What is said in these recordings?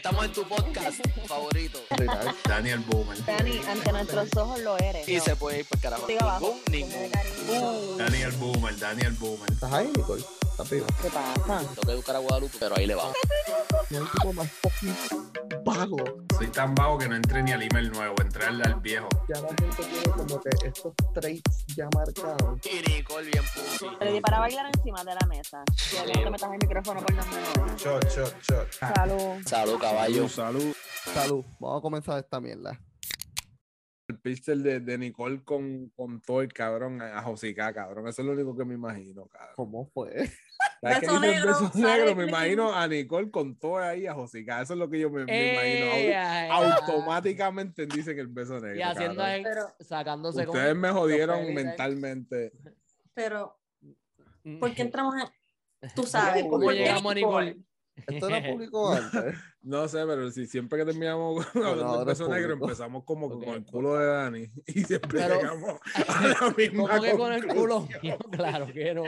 Estamos en tu podcast favorito. Daniel Boomer. Dani, ante nuestros ojos lo eres. Y se puede ir por carajo. Siga abajo. Ningún, ningún. Daniel Boomer, Daniel Boomer. ¿Estás ahí, Nicole? ¿Estás vivo? ¿Qué pasa? Tengo que educar a Guadalupe, pero ahí le vamos. Hay tipo más fucking vago. Soy tan vago que no entré ni al email nuevo, entré al, al viejo. Ya la gente tiene como que estos traits ya marcados. Nicole bien di para bailar encima de la mesa. Ya que no te metas el micrófono por los. Shot, shot, shot. Salud. Salud, caballo. salud. Salud, vamos a comenzar esta mierda. El pixel de, de Nicole con, con todo el cabrón a Josica, cabrón. Eso es lo único que me imagino, cabrón. ¿Cómo fue? ¿Sabes qué Beso negro, beso negro? Me imagino a Nicole con todo ahí a Josica. Eso es lo que yo me, me imagino. ay, Au- ay. Automáticamente dicen el beso negro. Y haciendo Pero- sacándose como- Ustedes me jodieron mentalmente. Pero. ¿por qué entramos en.? Tú sabes, ¿Cómo ¿por qué llegamos a Nicole? Esto era público antes. No sé, pero si siempre que terminamos hablando beso es negro, empezamos como con el culo de Dani y siempre Pero- llegamos a la misma ¿Cómo que con el culo? Claro que no.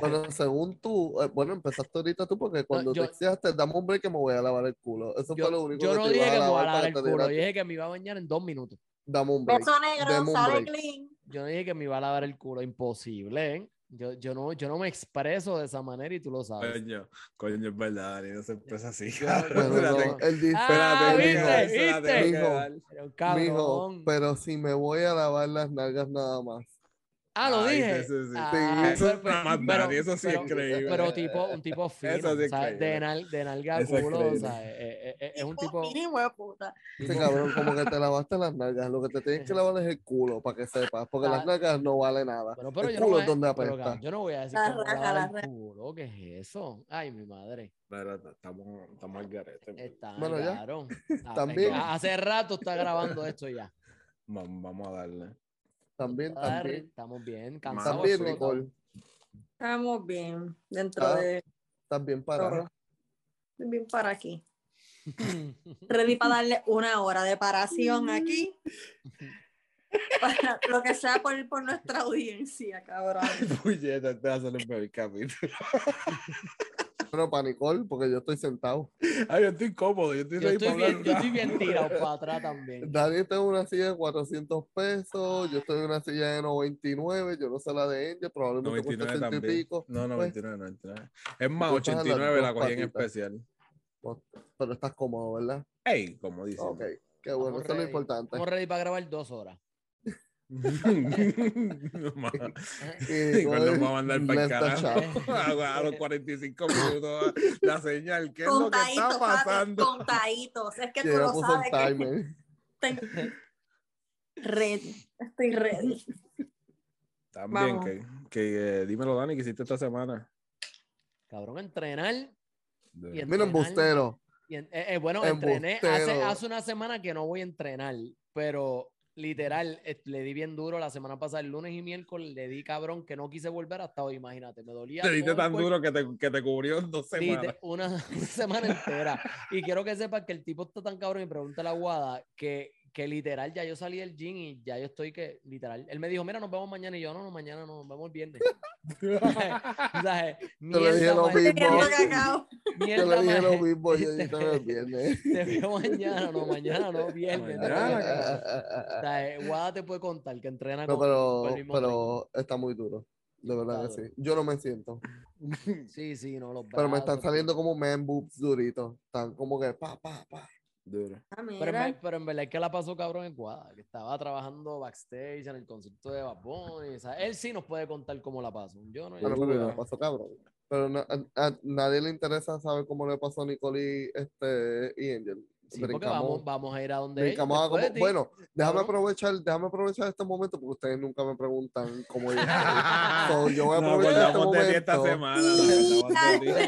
Bueno, según tú, eh, bueno, empezaste ahorita tú porque cuando yo- te decías, dame un break que me voy a lavar el culo. Eso fue lo Yo, único yo que no te dije que me iba a lavar el culo, dije que me iba a bañar en dos minutos. Dame un break. Beso negro, sale break. clean. Yo no dije que me iba a lavar el culo, imposible, ¿eh? Yo, yo, no, yo no me expreso de esa manera y tú lo sabes. Coño, coño, es verdad, Dani, no se empieza así. Espérate, no, él dice, Ah, pero si me voy a lavar las nalgas nada más. Ah, lo Ay, dije. sí, sí, sí. Ah, Eso pero- es más, pero- eso sí es increíble. Pero tipo, un tipo fino, Eso sí es o sea, de, nal- de nalga Eso es culo, o sea, eh, eh, eh, es un tipo... Mínimo de puta. Ese cabrón, como que te lavaste las nalgas. Lo que te tienes que lavar es el culo, para que sepas. Porque Ah. las nalgas no vale nada. Bueno, pero el yo no, culo voy es a, donde pero, apesta. cabrón, yo no voy a decir La que raja, la el culo. ¿Qué es eso? Ay, mi madre. Pero estamos, estamos al garete. Está Bueno, ya. claro. Ah, También. Hace rato está grabando esto ya. Vamos a darle. También, también. Estamos bien, cansados. También. Nicole. Estamos bien dentro Ah. de. También para. todo. Bien para aquí. Ready para darle una hora de paración aquí. Para lo que sea por, por nuestra audiencia, cabrón. Puñeta, este va a peor capítulo. Bueno, para Nicole, porque yo estoy sentado. Ay, yo estoy cómodo, yo estoy Yo estoy, bien, yo estoy bien tirado para atrás también. Dani está en una silla de 400 pesos. Yo estoy en una silla de 99. Yo no sé la de Angel. Probablemente cueste 99 60 y también. pico. No, no, Pues, 99, 99. Es más, Tú estás en las 89 la cogí en especial. pues, pero estás cómodo, ¿verdad? Ey, como dice. Ok, qué bueno. Eso es lo importante. Estamos ready para grabar dos horas. no más. Y Igual nos va a mandar para el carajo. A, a los 45 minutos la señal. ¿Qué es lo que está pasando? contaditos. Es que tú lo sabes. que timer. estoy ready. También, Vamos. que, que eh, dímelo, Dani, ¿qué hiciste esta semana? Cabrón, entrenar. Y Mira, embustero. Y en- eh, eh, bueno, entrené hace, hace una semana que no voy a entrenar, pero literal, eh, le di bien duro la semana pasada, el lunes y miércoles, le di cabrón que no quise volver hasta hoy, imagínate, me dolía. Te diste tan duro que te, que te cubrió en dos semanas. una, una semana entera. Y quiero que sepas que el tipo está tan cabrón y pregunta a la guada que, que literal ya yo salí del gym y ya yo estoy que literal. Él me dijo, mira, nos vemos mañana y yo, no, no, mañana no, nos vemos el viernes. O sea, Yo le dije mierda, lo mismo. Cacao. Yo mierda, le dije lo mismo. Yo dije el viernes. Te veo mañana, no, mañana no, viernes. Mañana. O sea, Guada te puede contar que entrena No, con, pero, con el mismo pero está muy duro. De verdad Está que sí. Yo no me siento. Sí, sí, no, los Pero me están saliendo como man boobs duritos. Están como que pa, pa, pa. Duro. Ah, Pero en, pero en verdad es que la pasó cabrón en Guada, que estaba trabajando backstage en el concierto de Bad Bunny, o sea, él sí nos puede contar cómo la pasó. Yo no. Yo- pero me pasó cabrón. Pero na- a, a nadie le interesa saber cómo le pasó a Nicole y, este, y Angel. Sí, porque vamos, vamos a ir a donde a como- de bueno, déjame aprovechar, déjame aprovechar este momento porque ustedes nunca me preguntan cómo yo estoy. So, yo voy a aprovechar este acordamos de ti esta momento. semana.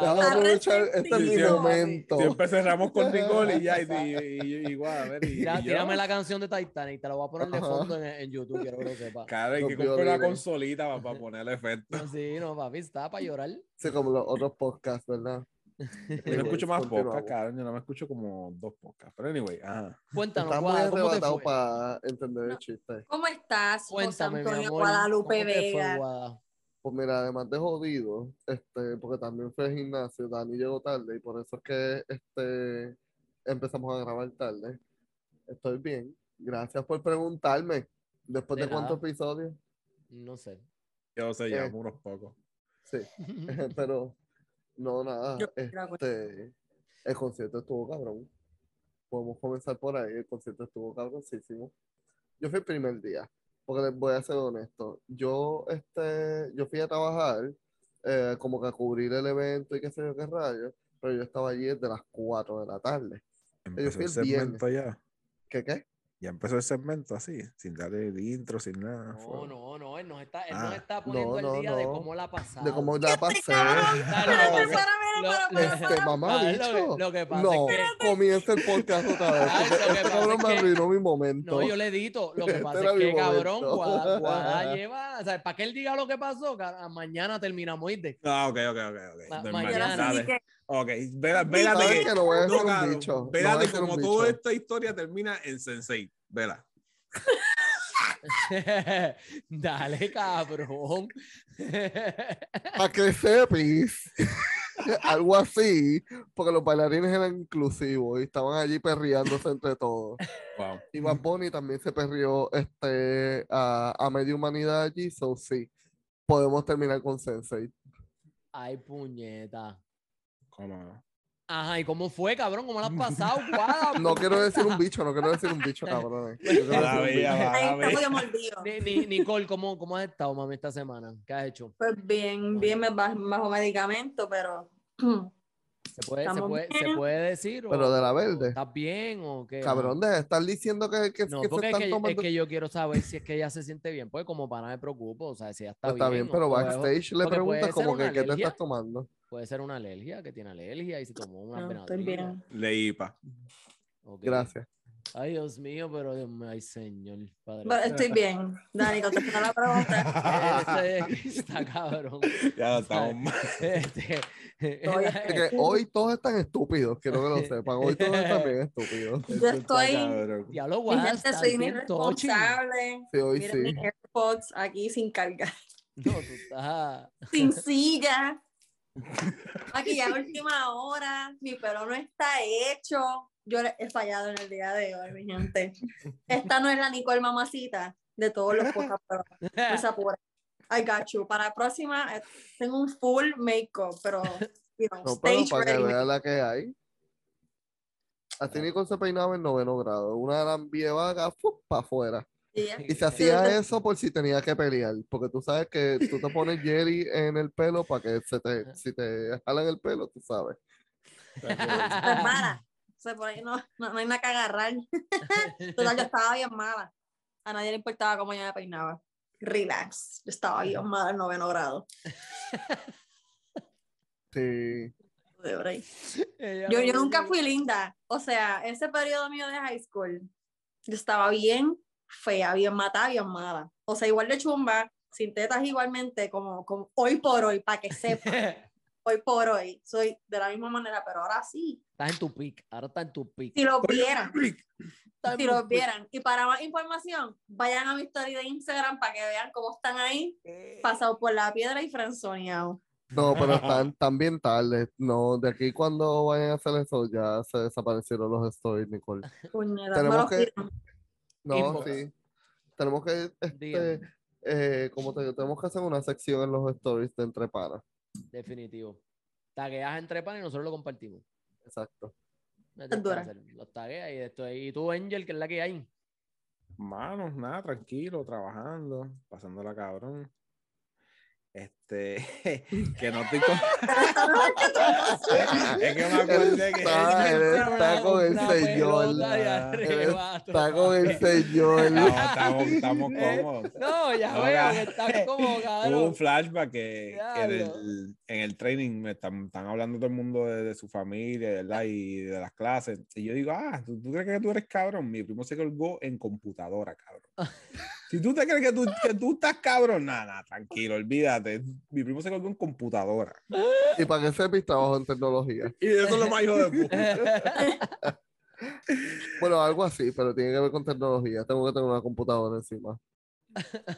Déjame aprovechar, este es mi momento. Siempre cerramos con Nicole y ya, y, igual, a ver. Y, Tira- y yo, tírame la canción de Titanic, te la voy a poner de fondo en, en YouTube, quiero que lo sepas. Cara, hay que comprar una consolita para, para ponerle efecto. Sí, no, papi, está para llorar. Sí, como los otros podcasts, ¿verdad? Yo no Anyways, escucho más podcasts, cabrón. Yo no me escucho como dos podcasts. Pero anyway, ajá. Cuéntanos, Está muy Guada, ¿cómo te arrebatado fue? para entender el No. chiste. ¿Cómo estás, José Cuéntame, mi Antonio amor. Guadalupe ¿cómo te fue, Vega? Pues mira, además de jodido, este, porque también fue al gimnasio, Dani llegó tarde y por eso es que este, empezamos a grabar tarde. Estoy bien. Gracias por preguntarme. ¿Después de, De cuántos episodios? No sé. Yo sé, Eh. llevamos unos pocos. Sí, pero no, nada. Yo Este, el concierto estuvo cabrón. Podemos comenzar por ahí. El concierto estuvo cabroncísimo. Yo fui el primer día, porque les voy a ser honesto. Yo, este, yo fui a trabajar, eh, como que a cubrir el evento y qué sé yo qué rayos, pero yo estaba allí desde las 4 de la tarde. Empezó fui el el viernes. ya. ¿Qué qué? Ya empezó el segmento así, sin darle el intro, sin nada. No, fue- no, no, él nos está, él Ah. nos está poniendo No, el día de no. cómo la ha pasado. De cómo la pasé. Este, mamá, ¿Sabes lo que- pasa No, es que- comienza el podcast otra vez. ¿Sabes porque lo que este cabrón es me que- arruinó mi momento. No, yo le edito. Lo que Este pasa es que, cabrón, Guada lleva. O sea, para que él diga lo que pasó, cara, mañana terminamos, ¿oíste? Ah, ok, ok, ok. ok. Ma- mañana. Dale. Ok, vela- vélate ¿Sabes que. que no voy a No, ser un cabrón, bicho? No voy a Vélate ser un como bicho. toda esta historia termina en Sensei. Vela. Dale, cabrón. Para que sepis, algo así, porque los bailarines eran inclusivos y estaban allí perreándose entre todos. Wow. Y Bad Bunny también se perrió este, a, a media humanidad allí, so sí, podemos terminar con Sensei. Ay, puñeta. Ajá, ¿y cómo fue, cabrón? ¿Cómo la has pasado? No quiero decir un bicho, no quiero decir un bicho, cabrón. Nicole, ¿cómo, ¿cómo has estado, mami, esta semana? ¿Qué has hecho? Pues bien, bien me bajo, bajo medicamento, pero ¿Se puede, se puede, se bien. puede decir? o- Pero de la verde. ¿Estás bien o qué? Cabrón, deja de estar diciendo que, que, No, que se porque es están que, es tomando. que yo quiero saber si es que ella se siente bien, pues como para me preocupo, o sea, si ella está, Está bien, pero backstage le preguntas como que qué te estás tomando. Puede ser una alergia, que tiene alergia y se tomó una no, estoy bien. Leipa. Gracias. Ay, Dios mío, pero Dios mío, ay, señor, padre. Pero estoy bien. Dani, contesta la pregunta. Este está cabrón. Ya estamos mal. Este, hoy todos están estúpidos, quiero que lo sepan. Hoy todos están bien estúpidos. Yo estoy. Diablo, mi Guada, gente, soy irresponsable. Sí, hoy Miren sí. mis AirPods aquí sin cargar, No, tú estás. sin silla. Aquí ya última hora, mi pelo no está hecho. Yo he fallado en el día de hoy, mi gente. Esta no es la Nicole mamacita de todos los podcasts, pero no se apuren. I got you. Para la próxima eh, tengo un full makeup, pero you know, No, pero para que ready. vean la que hay. Así Nicole se peinaba en noveno grado. Una las viejas para afuera. Yeah. Y se hacía eso por si tenía que pelear. Porque tú sabes que tú te pones jelly en el pelo para que se te, si te jalan el pelo, tú sabes. O sea por ahí no, no, no hay nada que agarrar. Total, yo estaba bien mala. A nadie le importaba cómo yo me peinaba. Relax. Yo estaba bien mala en noveno grado. Sí. Yo, yo nunca fui linda. O sea, ese periodo mío de high school, yo estaba bien fea, bien matada, bien mala. O sea, igual de chumba, sin tetas igualmente, como, como hoy por hoy, para que sepa, hoy por hoy, soy de la misma manera, pero ahora sí. Estás en tu pick, ahora está en tu pick. Si lo vieran, si pick. vieran. Y para más información, vayan a mi story de Instagram para que vean cómo están ahí, pasado por la piedra y franzoneado. No, pero están, están bien tarde. No, de aquí cuando vayan a hacer eso, ya se desaparecieron los stories, Nicole. Tenemos lo que-. No, Inbox. sí. Tenemos que, este, eh, como te digo, tenemos que hacer una sección en los stories de entre panas. Definitivo. Tagueas entre pan y nosotros lo compartimos. Exacto. Los tagueas y esto. Y tú, Angel, que es la que hay. Manos, nada, tranquilo, trabajando, pasándola cabrón. Este, que no estoy con... es que me acordé que... Está, él está con el señor. Está con el señor. Estamos, estamos, estamos cómodos. No, ya No, veo que estás como Hubo un flashback que, que en, el, en el training me están, están hablando todo el mundo de, de su familia, ¿verdad? Y de las clases. Y yo digo, ah, ¿tú, tú crees que tú eres cabrón? Mi primo se colgó en computadora, cabrón. Si tú te crees que tú, que tú estás cabrón, nada, tranquilo, olvídate. Mi primo se colgó en computadora. Y para que sepis, trabajo en tecnología. Y eso es lo más hijo de puta. Bueno, algo así, pero tiene que ver con tecnología. Tengo que tener una computadora encima.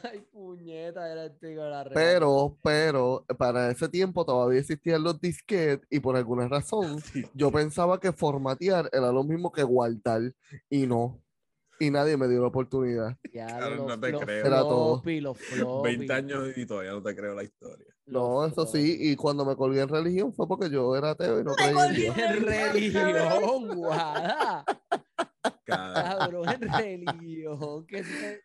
Ay, puñeta, era el tío de la red. Pero, pero, para ese tiempo todavía existían los disquetes y por alguna razón yo pensaba que formatear era lo mismo que guardar y no. Y nadie me dio la oportunidad. Ya Claro, los- no te los creo. Era todo. floppy, los floppy, 20 años y todavía no te creo la historia. No, los eso sí, y cuando me colgué en religión fue porque yo era ateo y no creía en. Dios. En religión, guada. Cabrón, en religión. Que se-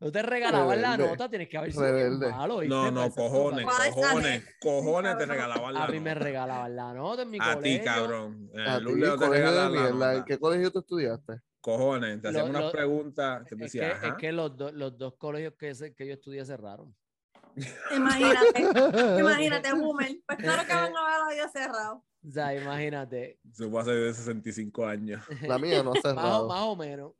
no te regalaban la nota, tienes que haber sido Rebelde. malo. ¿viste? No, no, cojones, cojones, cojones te Cabrón. regalaban la A mí me nota. regalaban la nota en mi A ti, colegio. cabrón. A ti, Lourdes no te colegio de regalaban la mierda. ¿En nota. qué colegio tú estudiaste? Cojones, te hacían Lo- unas preguntas te Es que, es los, do- los dos colegios que, se- que yo estudié cerraron. Imagínate, imagínate, boomer. Pues claro que van a ver la vida cerrado. O sea, imagínate. Se fue hace de 65 años. La mía no ha Más, cerrado. más o menos.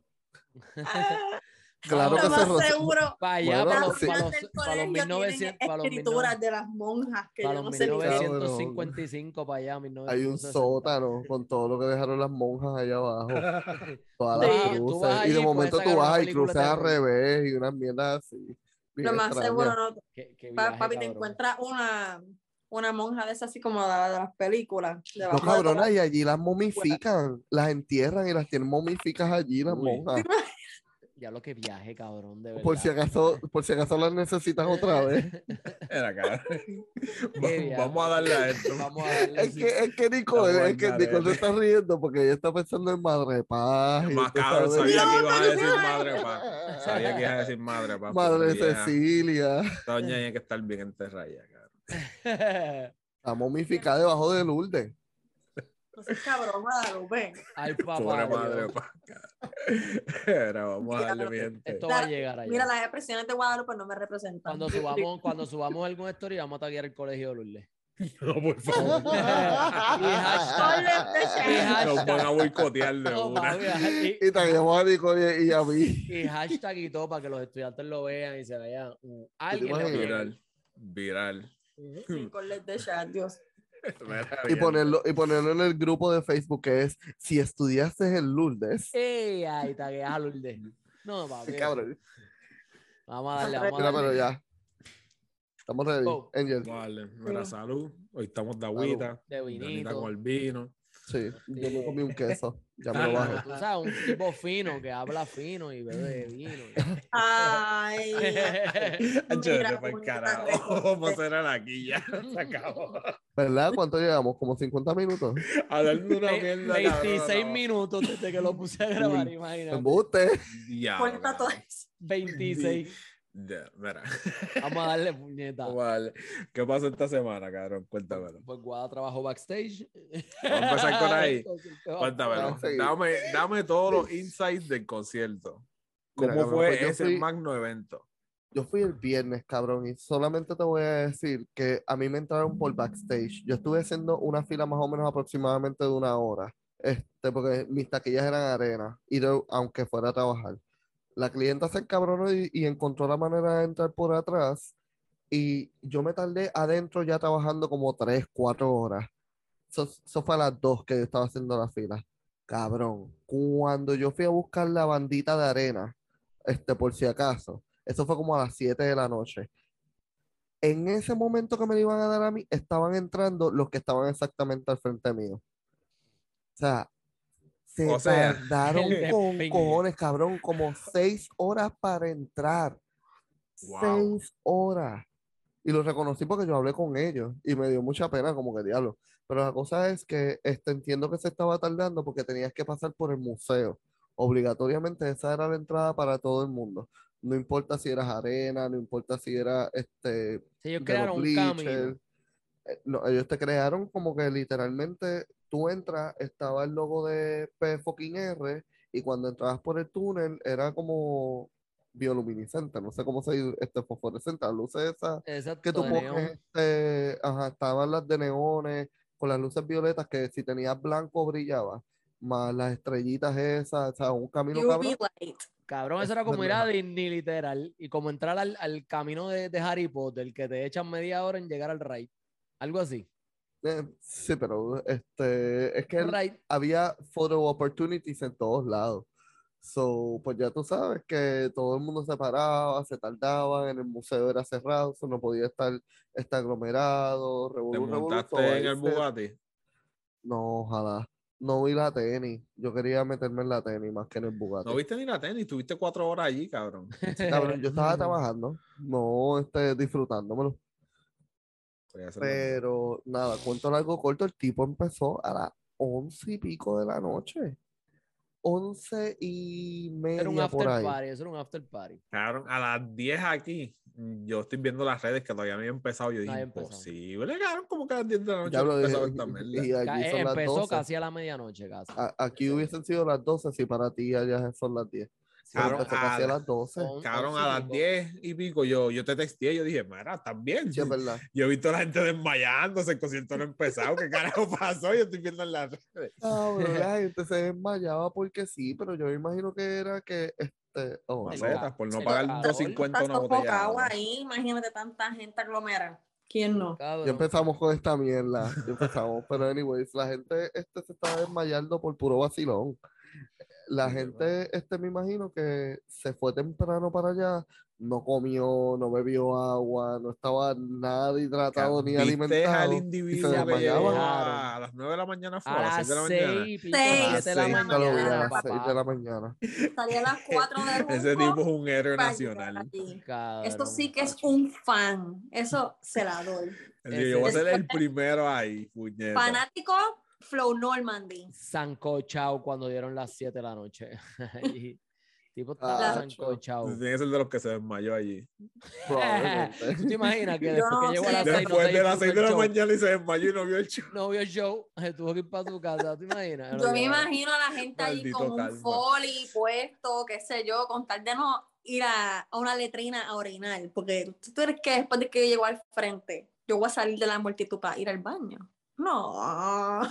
Claro que más seguro. Para allá, Bueno, para los, sí. para los, para los colegio 1900, tienen para los escrituras de las monjas que para yo los no es. 1955 para allá, Hay un 1960. sótano con todo lo que dejaron las monjas allá abajo. Todas Sí. las cruces. vas y allí de momento tú vas y cruces al revés y unas mierdas así. Lo más extrañas. seguro, no. Qué- qué viaje, papi, te encuentras una, una monja de esas así como de, de las películas. No, de todas cabrona, y allí las momifican, las entierran y las tienen momificas allí, las Uy. monjas. Ya lo que viaje, cabrón, de verdad. Por si acaso, por si acaso las necesitas otra vez. Era cabrón. viaje. Vamos a darle a esto. Vamos a darle. Es que, es que Nicole, Estamos es que garete. se está riendo porque ella está pensando en madre paz. Más cabrón, sabía que ibas a decir madre, pa. Sabía que ibas a decir madre, pa. Madre Cecilia. Doña tiene que estar bien enterrada ya, cabrón. Está momificada debajo de Lourdes. No seas cabrón, Guadalupe. Ay, papá. Pobre madre, pa. Era, vamos a darle gente. Esto va a llegar allá. Mira, las expresiones de Guadalupe no me representan. Cuando subamos, cuando subamos algún story, vamos a taguear el colegio de Lourdes. No, por favor. y hashtag. Y chat. Nos van a boicotear de una. y, Y traemos a Nicole y a mí. y hashtag y todo para que los estudiantes lo vean y se vean. uh, alguien. Viral. Viral. Sí, con les de chat, Dios. Y ponerlo, y ponerlo en el grupo de Facebook que es si estudiaste en Lourdes. Ey, ahí tagueas a Lourdes. No, papi. Cabrón. Vamos a darle, vamos a Mira, pero darle. ya. Estamos ready. Oh. Angel. Vale, mira, Sí. salud. Hoy estamos de agüita. De vinito. con el vino. Sí, yo me comí un queso. Ya me lo bajo. tú sabes, un tipo fino que habla fino y bebe vino. Ay. Ancho, Mira, pa'l puñeta, carajo. Vamos a cerrar aquí ya. Se acabó. ¿Verdad? ¿Cuánto llevamos? ¿Como 50 minutos? Hablando de una mierda. 26 cabrona. minutos desde que lo puse a grabar, imagínate. Embuste. Diablo, Cuenta todo eso. 26. Ya, mira. Vamos a darle puñeta. Vale. ¿Qué pasó esta semana, cabrón? Cuéntamelo. Pues Guada trabajó backstage. Vamos a empezar por ahí. Entonces, ¿qué va a Cuéntamelo. Dame, dame todos los insights del concierto. ¿Cómo Mira, cabrón, fue pues yo ese fui- magno evento? Yo fui el viernes, cabrón, y solamente te voy a decir que a mí me entraron por backstage. Yo estuve haciendo una fila más o menos aproximadamente de una hora, este, porque mis taquillas eran arena, y yo, aunque fuera a trabajar. La clienta se encabronó y, y encontró la manera de entrar por atrás, y yo me tardé adentro ya trabajando como tres, cuatro horas. Eso, eso fue a las dos que yo estaba haciendo la fila. Cabrón, cuando yo fui a buscar la bandita de arena, este, por si acaso, eso fue como a las 7 de la noche. En ese momento que me iban a dar a mí, estaban entrando los que estaban exactamente al frente mío. O sea, se O sea, tardaron con cojones, cabrón, como seis horas para entrar. Wow. Seis horas. Y lo reconocí porque yo hablé con ellos y me dio mucha pena como que diablo. Pero la cosa es que este, entiendo que se estaba tardando porque tenías que pasar por el museo. Obligatoriamente esa era la entrada para todo el mundo. No importa si eras arena, no importa si era este ellos crearon un camino. Eh, no, ellos te crearon como que literalmente tú entras, estaba el logo de P fucking R y cuando entrabas por el túnel era como bioluminiscente, no sé cómo se dice, este fosforescente, las luces esas Exacto, que tú pones, este, ajá, estaban las de neones con las luces violetas que si tenías blanco brillaba, más las estrellitas esas, o sea, un camino cabrón. Cabrón, eso era como ir a. Disney literal y como entrar al, al camino de, de Harry Potter, que te echan media hora en llegar al raid. Algo así. Eh, sí, pero este, es que Raid. había photo opportunities en todos lados. So, pues ya tú sabes que todo el mundo se paraba, se tardaba, en el museo era cerrado, so no podía estar, estar aglomerado, ¿Te montaste en el Bugatti? No, ojalá. No vi la tenis. Yo quería meterme en la tenis más que en el Bugatti. No viste ni la tenis, tuviste cuatro horas allí, cabrón. Cabrón, yo estaba trabajando, no este, disfrutándomelo. Pero nada, cuento largo corto, el tipo empezó a las once y pico de la noche. Once y Era un media por after ahí. party, eso era un after party. Cabrón, a las 10 aquí, yo estoy viendo las redes que todavía no había empezado. Yo No dije, imposible, cabrón, como que a las 10 de la noche Ya lo dije, y- Ca- son las Empezó 12. casi a la medianoche, casi. A- aquí hubiesen sido las 12 si para ti allá son las 10. Cabrón, empezó casi a a la- las 12. On- Cabrón, a las pico. 10 y pico yo, yo te texté, yo dije, mira, ¿estás bien? Sí, es verdad. Yo he visto a la gente desmayándose, el concierto no ha empezado, ¿qué carajo pasó? Yo estoy viendo en las redes. Cabrón, la gente se desmayaba porque sí, pero yo me imagino que era que este. oh, no. Macetas, por no pagar cabrón. 2.50 una botella. agua. ahí, imagínate tanta gente aglomera. ¿Quién no? Cabrón. Ya empezamos con esta mierda. Ya empezamos. Pero, anyways, la gente este se estaba desmayando por puro vacilón. La Sí, gente, este me imagino que se fue temprano para allá, no comió, no bebió agua, no estaba nada hidratado ni ¿Viste al alimentado. individuo llegó a, a las 9 de la mañana fue, A a las las 6 de la mañana? 6 y pico, Seis, siete de la vi, a mañana, las papá. seis de la mañana. Salía a las 4 de Ese Junco tipo es un héroe nacional. Esto sí que es un fan. Eso se la doy. Yo voy a Ese- ser el primero ahí, puñeta. Fanático Flow Normandy. Sancochao cuando dieron las 7 de la noche. y tipo estaba Ah, sancochao. Tiene que ser de los que se desmayó allí. ¿Tú te imaginas que Yo después que no llegó a las 6 Después de las 6 de la mañana y se desmayó y no vio el show. no vio el show, se tuvo que ir para su casa, ¿te imaginas? Yo me imagino a la gente allí con un calma. folly puesto, qué sé yo, con tal de no ir a, a una letrina a orinar. Porque tú eres que después de que llegó al frente, yo voy a salir de la multitud para ir al baño. No.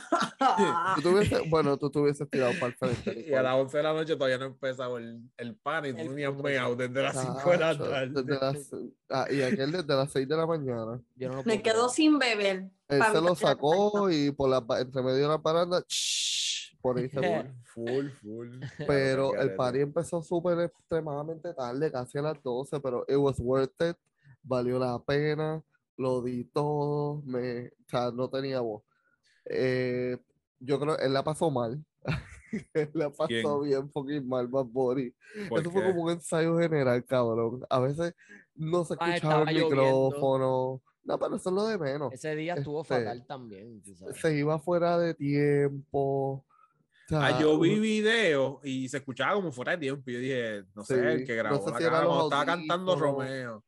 Tú tuviese- bueno, tú te hubieses tirado para el frente. Y a las 11 de la noche todavía no empezaba el, el pan y tú puto meado desde las 5 de la tarde. desde las- ah, y aquel desde las 6 de la mañana. Yo no lo Me creer. sin beber. Él se lo sacó y por la, ba- entre medio de la paranda, shhh, por ahí se fue. Full, full. Pero el party empezó súper extremadamente tarde, casi a las 12, pero it was worth it, valió la pena, lo di todo, me, o sea, no tenía voz. Eh, yo creo, él la pasó mal. él la pasó ¿Quién? bien fucking mal, Bad Bunny. ¿Por Eso fue como un ensayo general, cabrón. A veces no se Ah, escuchaba el lloviendo. micrófono. No, pero eso es lo de menos. Ese día estuvo Este, fatal también. sabes. Se iba fuera de tiempo. Ah, yo vi videos y se escuchaba como fuera de tiempo. Y yo dije, no sé, Sí, el que no grabó sé la si cara estaba cantando. Romeo.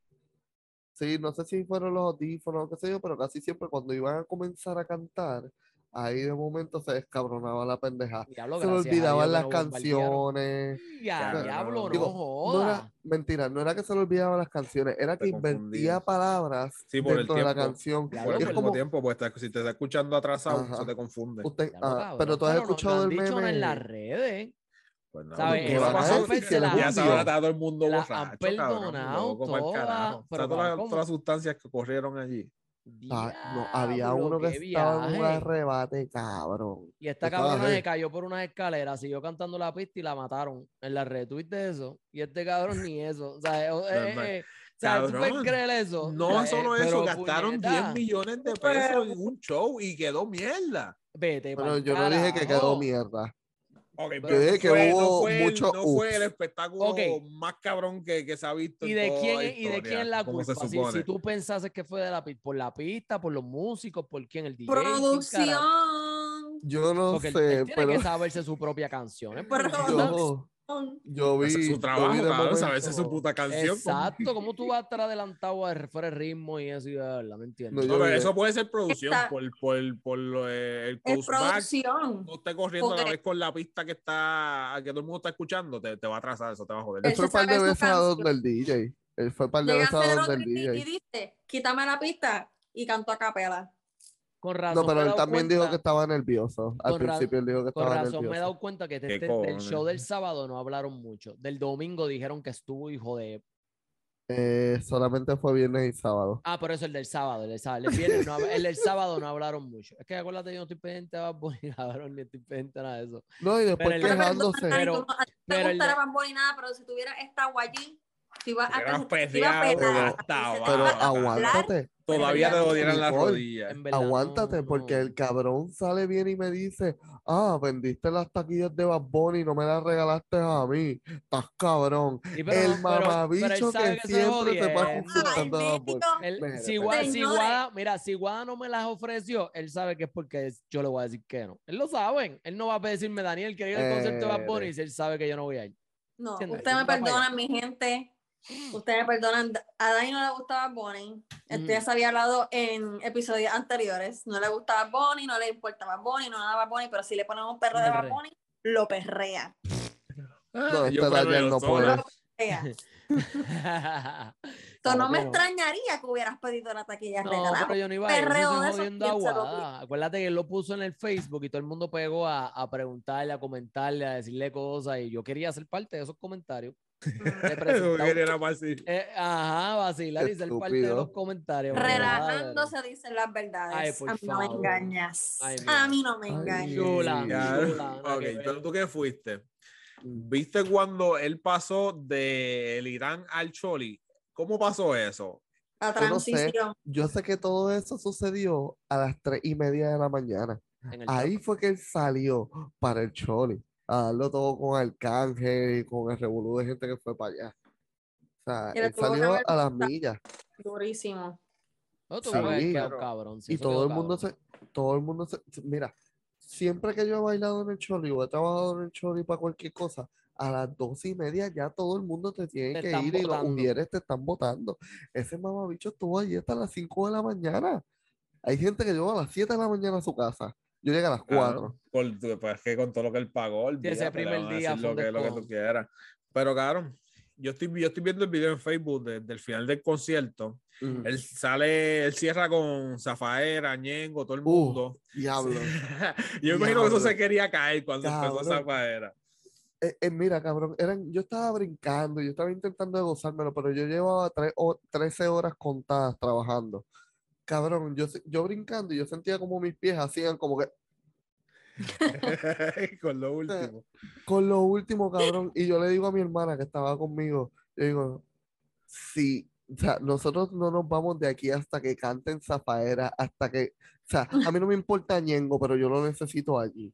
Sí, no sé si fueron los audífonos o qué sé yo, pero casi siempre cuando iban a comenzar a cantar, ahí de momento se descabronaba la pendeja. Diablo, Se le olvidaban las no canciones. Ya, diablo, no Digo, No era, joda. mentira, no era que se le olvidaban las canciones, era que invertía palabras Sí, por el dentro de la canción. Diablo, Por el mismo como- tiempo, pues si te está escuchando atrasado, Ajá. se te confunde. Usted, Diablo, ah, pero tú has escuchado el dicho nada en las meme. redes. Pues que Ya- la ya han se está todo el mundo La han borracho, cabrón, perdonado toda. O sea, todas, las- ¿cómo? todas las sustancias que corrieron allí. Ah, no, había Diablo, uno que estaba en un viaje. arrebate, cabrón. Y esta cabrona se cayó por unas escaleras, siguió cantando la pista y la mataron en la red. ¿Tuviste eso? Y este cabrón ni eso. O sea, eh, eh, eh, o sea, ¿tú puedes Cabrón, creer eso? No O sea, solo eh, eso, gastaron 10 puñeta, millones de pesos en un show y quedó mierda. Vete Pero yo no dije que quedó mierda. Ok, Yo pero no que fue, no hubo fue el- mucho no fue el espectáculo más cabrón que, que se ha visto. ¿Y en de toda quién, ¿Y de quién la culpa? Si, tú pensases que fue de la por la pista, por los músicos, por quién, el DJ. Producción. Yo no Porque sé, él tiene pero que saberse su propia canción. ¿eh? Pero- yo, vi. Ese es su trabajo, cabrón, saberse su puta canción. Exacto, ¿cómo tú vas a estar adelantado a fuera de ritmo y eso y verdad? ¿Me entiendes? No, No, pero eso puede ser producción Está- por, por, por lo, eh, el producción. No esté corriendo a la vez con la pista que está que todo el mundo está escuchando, te, te va a atrasar, eso te va a joder. Él fue par de veces a donde el DJ. Él fue un par de veces a a donde el y DJ. dice, quítame la pista y cantó a capela. Con razón. No, pero él también dijo que estaba nervioso. Al Con principio él dijo que Con estaba razón me he nervioso. dado cuenta que ¿Qué este- del cojones? show del sábado no hablaron mucho. Del domingo dijeron que estuvo hijo de Eh, solamente fue viernes y sábado. Ah, por eso el del sábado, el del sábado. El, viernes no el del sábado no hablaron mucho. Es que acuérdate, yo no estoy pendiente de Bad Bunny, cabrón, ni estoy pendiente de nada de eso. No, y después el- Pero quejándose. no- a no el de- nada, si tuviera iba a te iba a pero a Pero aguántate, Todavía te dieran las rodillas. Verdad, no, aguántate, porque no. el cabrón sale bien y me dice, ah, vendiste las taquillas de Bad Bunny y no me las regalaste a mí. Estás cabrón. Sí, pero el mamabicho que estoy siempre te. Ay, insultando a Bad Mira, si. Guada, mira, si Guada no me las ofreció, él sabe que es porque yo le voy a decir que no. Él lo sabe. Él no va a decirme, Daniel, que ir al concierto de Bad Bunny Eh, si él sabe que yo no voy a ir. No, ¿Entiendes? ustedes me Va perdonan, mi gente. Ustedes me perdonan. A Dani no le gustaba Bonnie. Esto ya se había hablado en episodios anteriores. No le gustaba Bonnie, no le importaba Bonnie, no daba Bonnie, pero si le ponemos un perro de Bad. Bunny, lo perrea. No, Yo no perrea. Entonces, no me extrañaría que hubieras pedido la taquilla No, regalada. pero yo no iba a ir. Perreo estoy de esos, jodiendo a ¿quién se lo Guada. Acuérdate que él lo puso en el Facebook y todo el mundo pegó a, a preguntarle, a comentarle, a decirle cosas y yo quería ser parte de esos comentarios. Era fácil. Eh, ajá, vacilar y ser parte de los comentarios. pero nada, Relajando se dicen las verdades. Ay, por a mí no me engañas. Ay, a mí no me engañas. Chula, Ok, que pero tú qué fuiste. ¿Viste cuando él pasó del Irán al Choli? ¿Cómo pasó eso? La Yo no sé. transición. Yo sé que todo eso sucedió a las tres y media de la mañana. Ahí fue que él salió para el Choli, a darlo todo con Arcángel y con el revolú de gente que fue para allá. O sea, él salió a las millas Durísimo. No, tú Sí, ves que pero- cabrón. sí, y todo el mundo cabrón. se, todo el mundo se, mira, siempre que yo he bailado en el Choli o he trabajado en el Choli para cualquier cosa, a las dos y media ya todo el mundo te tiene Te que ir y los ujieres te están votando. Ese mamabicho estuvo allí hasta las 5 de la mañana. Hay gente que llegó a las 7 de la mañana a su casa. Yo llegué a las 4. Claro, por- pues es que con todo lo que él pagó, ese olvídate, le primer van a día lo que, lo que tú quieras. Pero, cabrón, yo estoy, yo estoy viendo el video en Facebook de- del final del concierto. Él sale, él cierra con Zafaera, Ñengo, todo el Uh, mundo. Diablo. Yo imagino que eso se quería caer cuando empezó Cabrón. Zafaera. Eh, eh, mira, cabrón, eran, yo estaba brincando, yo estaba intentando de gozármelo, pero yo llevaba tres o- 13 horas contadas trabajando. Cabrón, yo, yo brincando y yo sentía como mis pies hacían como que con lo último. con lo último, cabrón. Y yo le digo a mi hermana que estaba conmigo, yo digo, sí, o sea, nosotros no nos vamos de aquí hasta que canten Zafaera, hasta que, o sea, a mí no me importa Ñengo, pero yo lo necesito allí.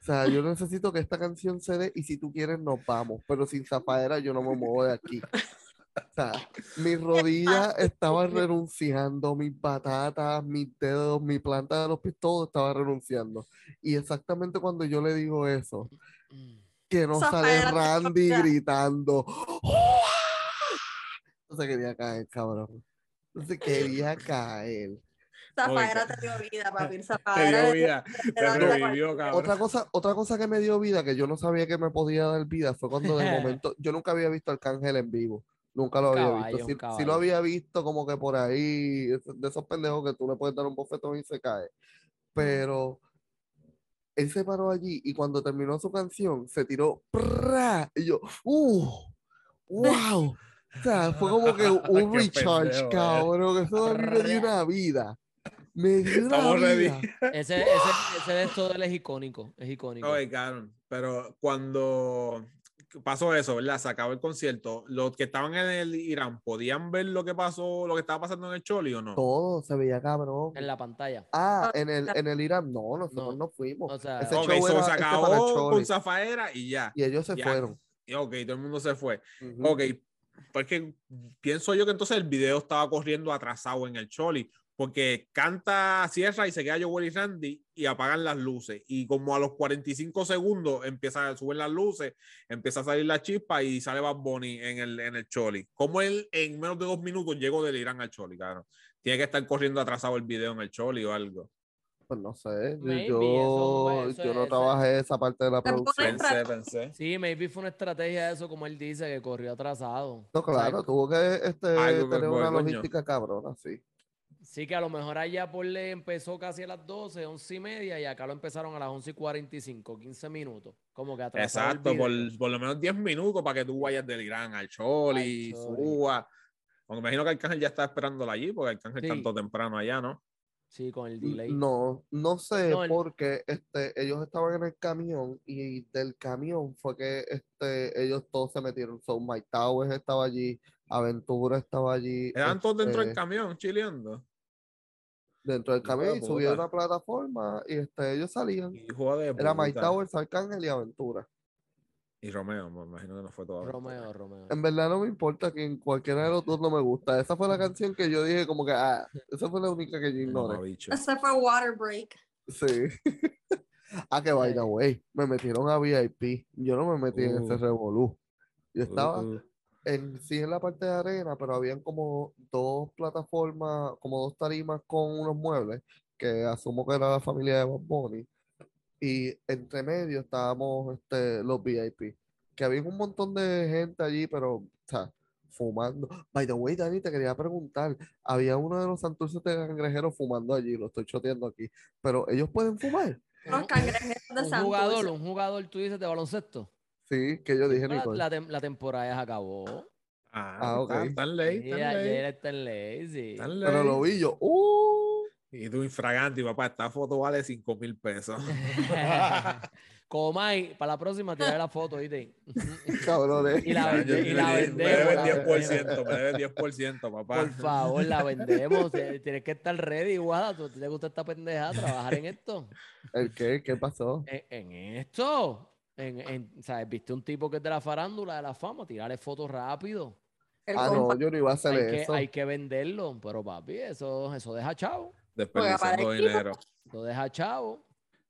O sea, yo necesito que esta canción se dé y si tú quieres nos vamos, pero sin Zafaera yo no me muevo de aquí. O sea, mis rodillas estaban renunciando, mis patatas, mis dedos, mi planta de los pies, todo estaba renunciando. Y exactamente cuando yo le digo eso, que no sale te Randy gritando. No se quería caer, cabrón. No se quería caer. Zafaera te dio vida, papi. Te Zafaera dio le vida, te te revivió, cabrón. Otra cosa, otra cosa que me dio vida, que yo no sabía que me podía dar vida, fue cuando de momento, yo nunca había visto al Arcángel en vivo. Nunca lo había caballo, visto. Sí, sí lo había visto como que por ahí, de esos pendejos que tú le puedes dar un bofetón y se cae. Pero él se paró allí y cuando terminó su canción, se tiró ¡prra! y yo, ¡uh! ¡Wow! O sea, fue como que un recharge, pendejo, eh. cabrón. Eso a mí me dio una vida. Me dio una Estamos ready. vida. Ese, ese, ese de esto de él es icónico. Es icónico. Oye, cabrón, pero cuando pasó eso, ¿verdad? Se acabó el concierto. Los que estaban en el Irán, ¿podían ver lo que pasó, lo que estaba pasando en el Choli o no? Todo se veía cabrón. En la pantalla. Ah, en el, en el Irán, no, nosotros No. no, fuimos. O sea, Ese Ok, show so era se este acabó Choli. con Zafaera y ya. Y ellos se Ya. fueron. Y Ok, todo el mundo se fue. Ujú. Ok, porque pienso yo que entonces el video estaba corriendo atrasado en el Choli, porque canta Sierra y se queda Joel y Randy y apagan las luces. Y como a los 45 segundos empieza a subir las luces, empieza a salir la chispa y sale Bad Bunny en el, en el Choli. Como él en menos de dos minutos llegó del Irán al Choli, claro. Tiene que estar corriendo atrasado el video en el Choli o algo. Pues no sé. yo- Maybe, yo, eso- eso- yo no eso- trabajé esa parte de la producción. Pensé, pensé. Sí, maybe fue una estrategia de eso, como él dice, que corrió atrasado. No, O sea, claro, tuvo que este, tener una coño. logística cabrona, sí. Sí, que a lo mejor allá por le empezó casi a las 12, 11 y media, y acá lo empezaron a las 11 y 45, 15 minutos. Como que atrasado. el Exacto, por, lo menos 10 minutos para que tú vayas del Irán al Choli, suba. Aunque imagino que Arcángel ya está esperándola allí, porque Arcángel Sí. tanto temprano allá, ¿no? Sí, con el delay. No, no sé, No, el- porque este, ellos estaban en el camión y del camión fue que este, ellos todos se metieron. So, Mike Towers estaba allí, Aventura estaba allí. Eran todos dentro del este, camión, chileando. Dentro del camión y subieron puta. a una plataforma y este, ellos salían. Hijo de Era Mike. Towers, Arcángel y Aventura. Y Romeo, me imagino que no fue todo. Romeo, Romeo. En verdad no me importa que en cualquiera de los dos no me gusta. Esa fue la canción que yo dije como que, ah, esa fue la única que yo ignoré. Ese fue Water Break. Sí. ah, que by the Eh. way, me metieron a VIP. Yo no me metí en ese Uh. revolú. Yo estaba Uh, uh. En, sí en la parte de arena, pero habían como dos plataformas, como dos tarimas con unos muebles, que asumo que era la familia de Bob Bunny. Y entre medio estábamos este, los VIP, que había un montón de gente allí, pero, o sea, fumando. By the way, Dani, te quería preguntar, había uno de los santurcios de cangrejeros fumando allí, lo estoy choteando aquí, pero ellos pueden fumar. Los cangrejeros de Un Santurce. jugador, un jugador, tú dices, de baloncesto. Sí, que yo dije, La, Nicole. la tem- la temporada ya se acabó. Ah, Ah, ok. está- Está en ley, Sí, está en ley. ayer está en ley, sí. está en Pero lo ley. vi yo, ¡uh! Y tú infragante, papá, esta foto vale 5 mil pesos. Comay, para la próxima tiraré la foto, ¿viste? Cabrones. Y la, vende- y la me, vendemos. me debes la 10%, vendemos. me debes 10%, papá. Por favor, la vendemos. Tienes que estar ready, Guada. ¿Tú te gusta esta pendeja? Trabajar en esto. ¿El qué? ¿Qué pasó? En, en esto. En, en- ¿sabes? Viste un tipo que es de la farándula, de la fama, tirarle fotos rápido. El Ah, compa- no, yo no iba a hacer Hay que, eso. hay que venderlo. Pero papi, eso, eso deja chavo. Desperdiciando para el dinero. Eso deja chavo.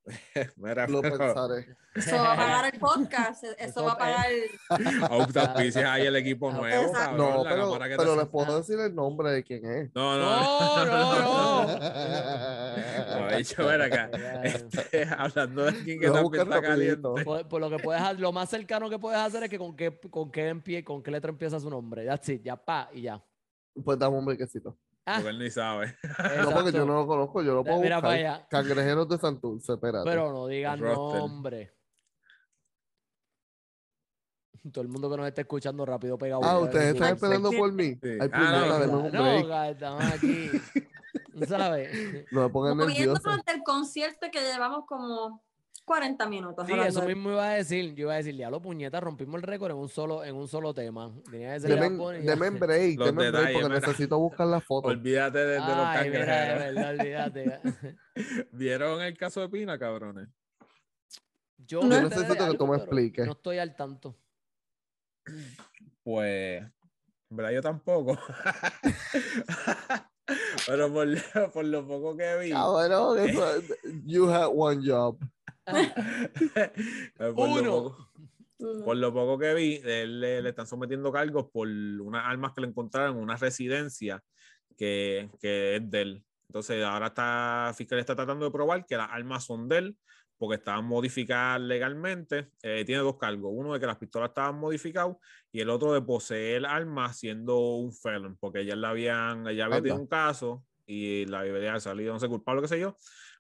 Mira, Lo pero pensaré. Eso va a pagar el podcast. Eso Eso va a pagar. auspicias ahí el equipo nuevo, cabrón, No, la pero, que pero les puedo decir el nombre de quién es. No, no, No, no, no. No, dicho, ven acá. Este, hablando de quién que también está caliente. rapidito. Por, por lo que puedes lo más cercano que puedes hacer es que con qué, con qué empie- con qué letra empieza su nombre. That's it, ya pa y ya. Pues dame un brequecito. Ah, Porque él ni sabe. No, porque yo no lo conozco, yo lo puedo Mira para buscar. allá. Cangrejeros de Santurce, espérate. Pero no digan nombre. Todo el mundo que nos está escuchando rápido pega ah, ustedes ¿eh? están esperando por mí. Sí. Ay, Ah, puñeta, no, No, estamos aquí. ¿Sabes? No me pongan nervioso. Moviéndonos del concierto que llevamos como 40 minutos. Sí, eso mismo iba a decir. Yo iba a decir, diablo, puñeta, rompimos el récord en un solo, en un solo tema. Tenía que ser Deme, ya. deme en break, Los deme en break detalles, porque mira. necesito buscar la foto. Olvídate de, de los Ay, de verdad, olvídate. ¿Vieron el caso de Pina, cabrones? Yo, enteré necesito que algo, tú me expliques. No estoy al tanto. Pues, en verdad yo tampoco. Pero por, lo- por lo poco que vi, Cabrón, eso- you had one job. por lo Uno. poco- Mm. Por lo poco que vi, él le, le están sometiendo cargos por unas armas que le encontraron en una residencia que, que es de él. Entonces, ahora está, Fiscalía está tratando de probar que las armas son de él porque estaban modificadas legalmente. Eh, tiene dos cargos: uno de que las pistolas estaban modificadas y el otro de poseer armas siendo un felon, porque ya le habían, ya había tenido un caso y la había salido, no sé, culpable, qué sé yo.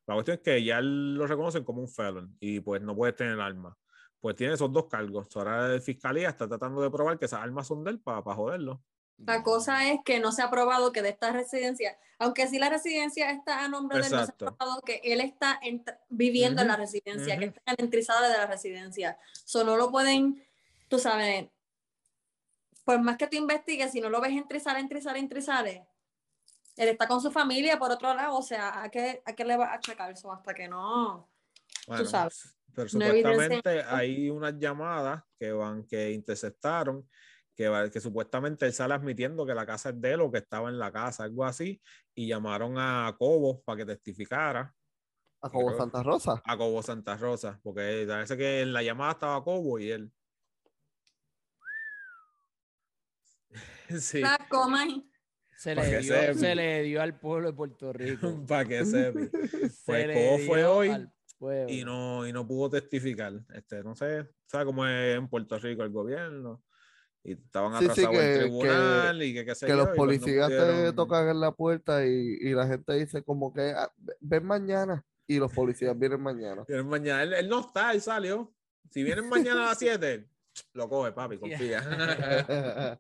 La cuestión es que ya lo reconocen como un felon y pues no puede tener armas pues tiene esos dos cargos. Ahora la fiscalía está tratando de probar que esas armas son de él para joderlo. La cosa es que no se ha probado que de esta residencia, aunque sí la residencia está a nombre de él, no se ha probado que él está viviendo en la residencia, que ujú. está en la entrizada de la residencia. Eso no lo pueden, tú sabes, por más que tú investigues, si no lo ves entrizar, entrizar, entrizar, él está con su familia por otro lado, o sea, ¿a qué, a qué le va a checar eso hasta que no? Bueno, sabes, Pero no supuestamente hay unas llamadas que van, que interceptaron, que, supuestamente él sale admitiendo que la casa es de él o que estaba en la casa, algo así, y llamaron a Cobo para que testificara, A como Creo- Santa Rosa. a Cobo Santa Rosa, porque parece que en la llamada estaba Cobo y él. Sí, La coman. Se le, dio, se le dio al pueblo de Puerto Rico. para que sepa. Se Pues Cobo fue hoy y no, y no pudo testificar. Este, no sé, ¿sabes cómo es en Puerto Rico el gobierno? Y estaban Sí, sí, atrasados que- en tribunal y que qué sé Que yo, los y pues no policías te tocan en la puerta y, y la gente dice como que "Ah, ven mañana y los policías vienen mañana. Vienen mañana. Él, él no está, él salió. Si vienen mañana a las 7, Lo coge, papi, confía.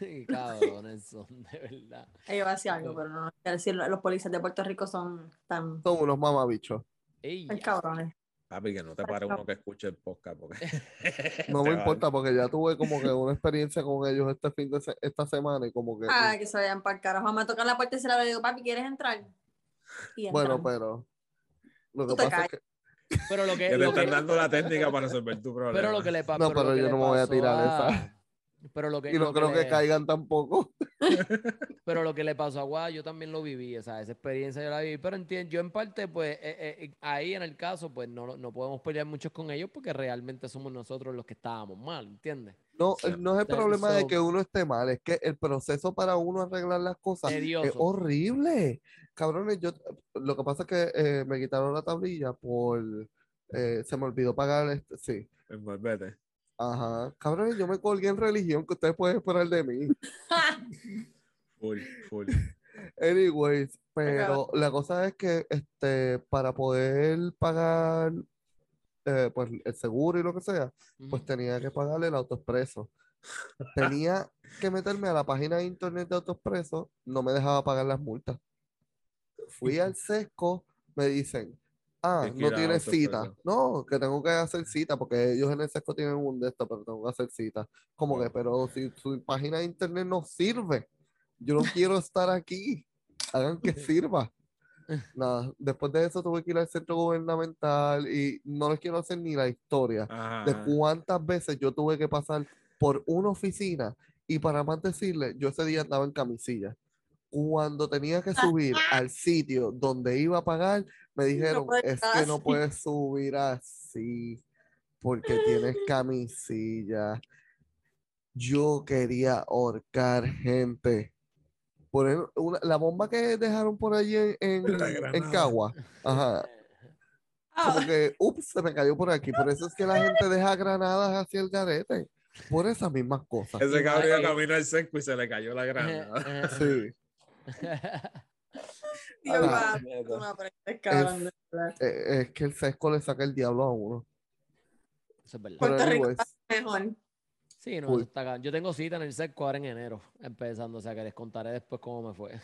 Y cabrones son, de verdad. Ella iba a decir algo, pero no. Quiero decir, los policías de Puerto Rico son tan, Son unos mamabichos. Ya. cabrones. Papi, que no te pare uno que escuche el podcast. Porque No me importa porque ya tuve como que una experiencia con ellos este fin de se- esta semana y como que Ay, que se vayan para el carajo. Me toca la puerta y se la digo, papi, ¿quieres entrar? Y bueno, pero lo Tú que te pasa es que Pero lo que, Que te lo están que- dando la técnica para resolver tu problema. pero lo que le pa- No, pero yo no me voy a tirar a- esa. Pero lo que, y no lo creo que le- caigan tampoco. Pero lo que le pasó a Guada, yo también lo viví, o sea, esa experiencia yo la viví. Pero entiendo, yo en parte, pues, eh, eh, ahí en el caso, pues, no, no podemos pelear muchos con ellos porque realmente somos nosotros los que estábamos mal, ¿entiendes? No, Sí. no es el That- problema de que uno esté mal, es que el proceso para uno arreglar las cosas es horrible. Cabrones, yo lo que pasa es que eh, me quitaron la tablilla por eh, se me olvidó pagar este, sí. Envolvete. Ajá. Cabrones, yo me colgué en religión que ustedes pueden esperar de mí. Full, full. Anyways, pero la cosa es que este, para poder pagar eh, pues, el seguro y lo que sea, pues tenía que pagarle el autoexpreso. Tenía que meterme a la página de internet de autoexpreso, no me dejaba pagar las multas. Fui al sesco, me dicen, ah, no tienes cita. No, que tengo que hacer cita, porque ellos en el sesco tienen un de estos, pero tengo que hacer cita. Como que, pero si su página de internet no sirve, yo no quiero estar aquí. Hagan que sirva. Nada, después de eso tuve que ir al centro gubernamental y no les quiero hacer ni la historia Ajá. de cuántas veces yo tuve que pasar por una oficina y para más decirle, yo ese día andaba en camisilla. Cuando tenía que subir al sitio donde iba a pagar, me dijeron, es que no así". puedes subir así porque tienes camisilla. Yo quería ahorcar gente. Poner una- la bomba que dejaron por allí en, en. Cagua. Ajá. Ah, Como que, ups, se me cayó por aquí. Por eso es que la gente deja granadas hacia el garete. Por esas mismas cosas. Ese cabrón camino al seco y se le cayó la granada. Sí. Dios, Ah. Eh, Es que el sesco le saca el diablo a uno. Eso es verdad. Pero Puerto Rico anyways, Mejor. Sí, no, eso está. Yo tengo cita en el SECO ahora en enero, empezando, o sea que les contaré después cómo me fue.